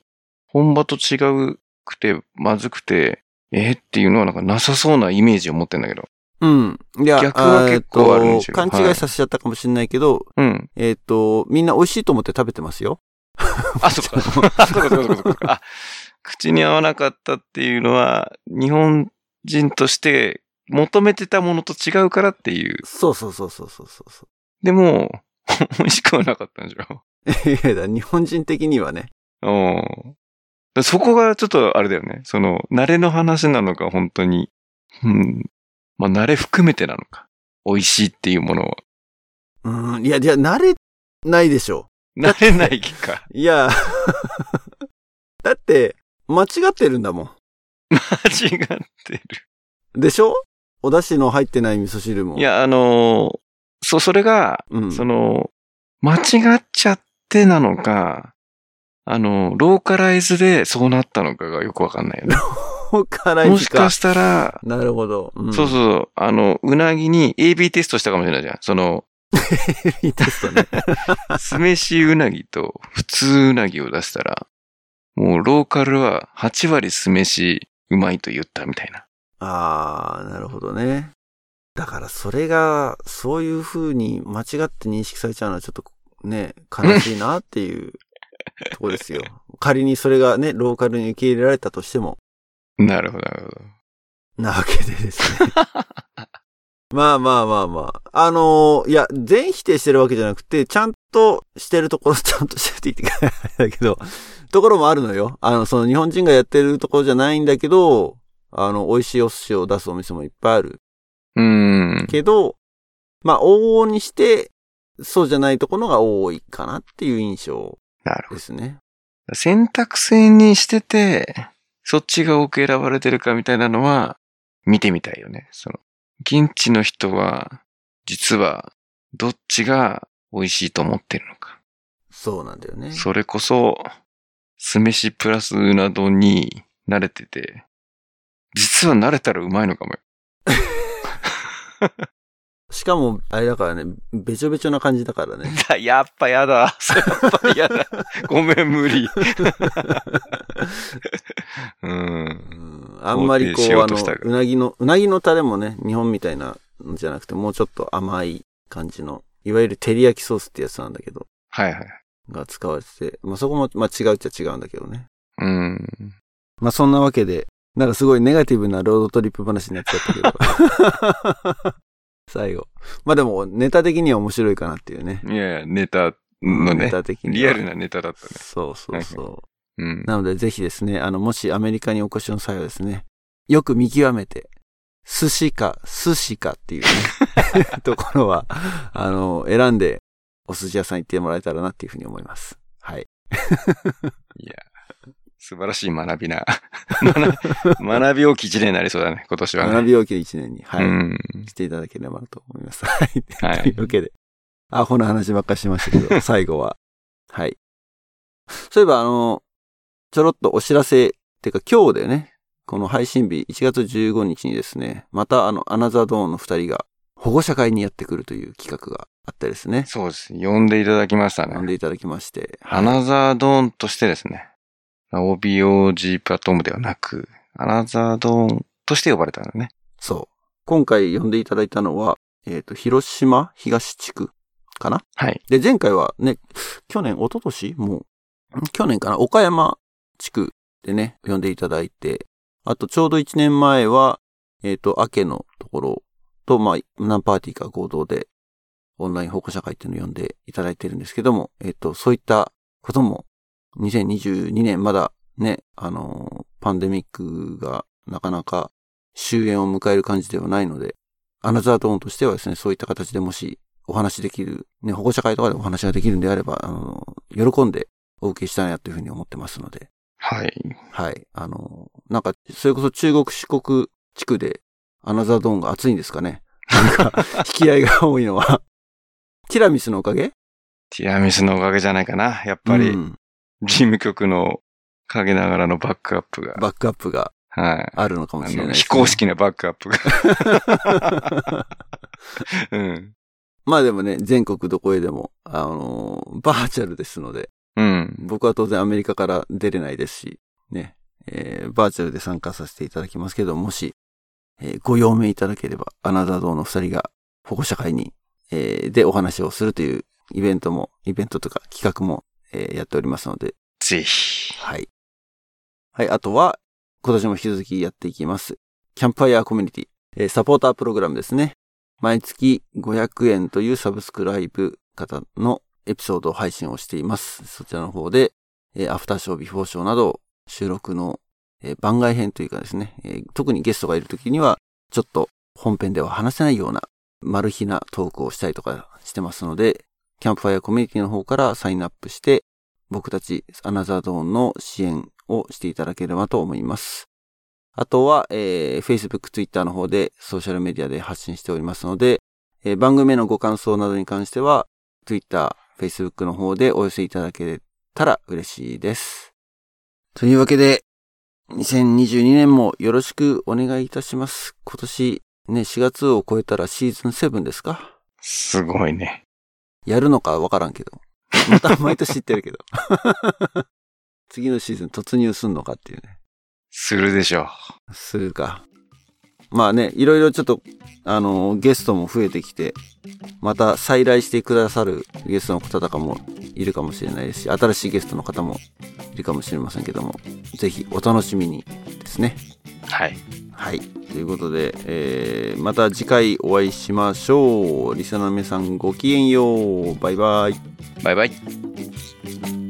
Speaker 2: 本場と違うくて、まずくて、えーっていうのはなんかなさそうなイメージを持ってんだけど。
Speaker 1: うん。いや、
Speaker 2: 逆は結構あるんですよ
Speaker 1: 勘違いさせちゃったかもしれないけど、
Speaker 2: うん。
Speaker 1: えっ、と、みんな美味しいと思って食べてますよ。
Speaker 2: あ、そっか。そうか、そうか、そうか口に合わなかったっていうのは、日本人として求めてたものと違うからっていう。
Speaker 1: そうそうそうそうそうそうそ
Speaker 2: でも、美味しくはなかったんでしょ？
Speaker 1: う。いやだ、日本人的にはね。
Speaker 2: うん。そこがちょっとあれだよね。その、慣れの話なのか、本当に。うん。まあ、慣れ含めてなのか。美味しいっていうものを。
Speaker 1: うん、いや、いや、慣れないでしょ。
Speaker 2: 慣れないか。
Speaker 1: いや、だって、間違ってるんだもん。
Speaker 2: 間違ってる。
Speaker 1: でしょ？お出汁の入ってない味噌汁も。
Speaker 2: い、や、あのーそう、それが、
Speaker 1: うん。
Speaker 2: その、間違っちゃってなのか、あの、ローカライズでそうなったのかがよくわかんないよね。
Speaker 1: 辛い
Speaker 2: もしかしたら、
Speaker 1: なるほど。うん、
Speaker 2: そうそう、あの、うなぎに AB テストしたかもしれないじゃん。その、
Speaker 1: いいテストね。
Speaker 2: 酢飯うなぎと普通うなぎを出したら、もうローカルは8割酢飯うまいと言ったみたいな。
Speaker 1: ああ、なるほどね。だからそれが、そういう風に間違って認識されちゃうのはちょっとね、悲しいなっていう とこですよ。仮にそれがね、ローカルに受け入れられたとしても、
Speaker 2: なるほど、なるほど。
Speaker 1: なわけでですね。まあまあまあまあ。あのーいや、全否定してるわけじゃなくて、ちゃんとしてるところ、ちゃんとしてるって言ってだけど、ところもあるのよ。あの、その日本人がやってるところじゃないんだけど、あの、美味しいお寿司を出すお店もいっぱいある。
Speaker 2: うーん。
Speaker 1: けど、まあ、往々にして、そうじゃないところが多いかなっていう印象
Speaker 2: なるほ
Speaker 1: ですね。
Speaker 2: ど。選択肢にしてて、そっちが多く選ばれてるかみたいなのは、見てみたいよね。その、現地の人は、実は、どっちが美味しいと思ってるのか。
Speaker 1: そうなんだよね。
Speaker 2: それこそ、酢飯プラスうな丼に慣れてて、実は慣れたらうまいのかもよ。
Speaker 1: しかも、あれだからね、べちょべちょな感じだからね。
Speaker 2: だ やっぱやだ。やっぱやだ。ごめん、無理。うん。
Speaker 1: うんあんまりこう、あの
Speaker 2: う
Speaker 1: なぎの、うなぎのタレもね、日本みたいなのじゃなくて、もうちょっと甘い感じの、いわゆる照り焼きソースってやつなんだけど、
Speaker 2: はいはい。
Speaker 1: が使われてて、まあそこも、まあ違うっちゃ違うんだけどね。
Speaker 2: うん。
Speaker 1: まあそんなわけで、なんかすごいネガティブなロードトリップ話になっちゃったけど。最後。まあでも、ネタ的には面白いかなっていうね。
Speaker 2: いやいや、ネタの
Speaker 1: ネ
Speaker 2: ね、
Speaker 1: タ的には。
Speaker 2: リアルなネタだったね。
Speaker 1: そうそうそう。
Speaker 2: うん。
Speaker 1: なのでぜひですね、あの、もしアメリカにお越しの際はですね、よく見極めて、寿司か寿司かっていうね、ところは、あの、選んでお寿司屋さん行ってもらえたらなっていうふうに思います。はい。
Speaker 2: いや、素晴らしい学びな。学学び大きい一年になりそうだね、今年はね。
Speaker 1: 学び大きい一年に、はい、
Speaker 2: うん。
Speaker 1: していただければなと思います。はい。
Speaker 2: はい
Speaker 1: というわけで、アホな話ばっかりしましたけど、最後は、はい。そういえば、あの、ちょろっとお知らせ、っていうか今日でね、この配信日1月15日にですね、またあの、アナザードーンの二人が保護者会にやってくるという企画があってですね、
Speaker 2: そうです。呼んでいただきましたね。
Speaker 1: 呼んでいただきまして、
Speaker 2: アナザードーンとしてですね。OBOG プラットフォームではなく、アナザードーンとして呼ばれたのね。
Speaker 1: そう。今回呼んでいただいたのは、えっ、と、広島東地区かな？
Speaker 2: はい。
Speaker 1: で、前回はね、去年、一昨年？もう、ん？去年かな？岡山地区でね、呼んでいただいて、あとちょうど1年前は、えっ、と、明けのところと、まあ、何パーティーか合同で、オンライン保護者会っていうのを呼んでいただいてるんですけども、えっ、と、そういったことも、2022年まだね、あのーパンデミックがなかなか終焉を迎える感じではないので、アナザードーンとしてはですね、そういった形でもしお話できる、ね、保護者会とかでお話ができるんであれば、あの、喜んでお受けしたいなというふうに思ってますので、
Speaker 2: はい。
Speaker 1: はい。あの、なんか、それこそ中国四国地区でアナザードーンが熱いんですかね。なんか、引き合いが多いのは。ティラミスのおかげ？
Speaker 2: ティラミスのおかげじゃないかな。やっぱり、
Speaker 1: うん
Speaker 2: 事務局の陰ながらのバックアップが。
Speaker 1: バックアップが
Speaker 2: はい。
Speaker 1: あるのかもしれないね。
Speaker 2: 非公式なバックアップが。うん。
Speaker 1: まあでもね、全国どこへでも、あの、バーチャルですので、
Speaker 2: うん。
Speaker 1: 僕は当然アメリカから出れないですし、ね、えーバーチャルで参加させていただきますけど、もし、えーご用命いただければ、アナザードの二人が保護者会に、えーでお話をするというイベントも、イベントとか企画も、えーやっておりますので、
Speaker 2: ぜひ。
Speaker 1: はい。はい、あとは、今年も引き続きやっていきます。キャンプファイヤーコミュニティ、えーサポータープログラムですね。毎月500円というサブスクライブ型のエピソード配信をしています。そちらの方で、えーアフターショー、ビフォーショーなど、収録の、えー番外編というかですね、えー特にゲストがいるときには、ちょっと本編では話せないような、マル秘なトークをしたりとかしてますので、キャンプファイヤーコミュニティの方からサインアップして、僕たちアナザードーンの支援をしていただければと思います。あとは、えー、Facebook、Twitter の方でソーシャルメディアで発信しておりますので、えー番組へのご感想などに関しては、Twitter、Facebook の方でお寄せいただけたら嬉しいです。というわけで、2022年もよろしくお願いいたします。今年ね、4月を超えたらシーズン7ですか？
Speaker 2: すごいね。
Speaker 1: やるのかわからんけど。また毎年言ってるけど。次のシーズン突入すんのかっていうね。
Speaker 2: するでしょ
Speaker 1: するか。まあね、いろいろちょっと、あの、ゲストも増えてきて、また再来してくださるゲストの方とかもいるかもしれないですし、新しいゲストの方もいるかもしれませんけども、ぜひお楽しみにですね。
Speaker 2: う。はい。
Speaker 1: はい。ということで、えー、また次回お会いしましょう。リスナーの皆さんごきげんよう。バイバイ。
Speaker 2: バイバイ。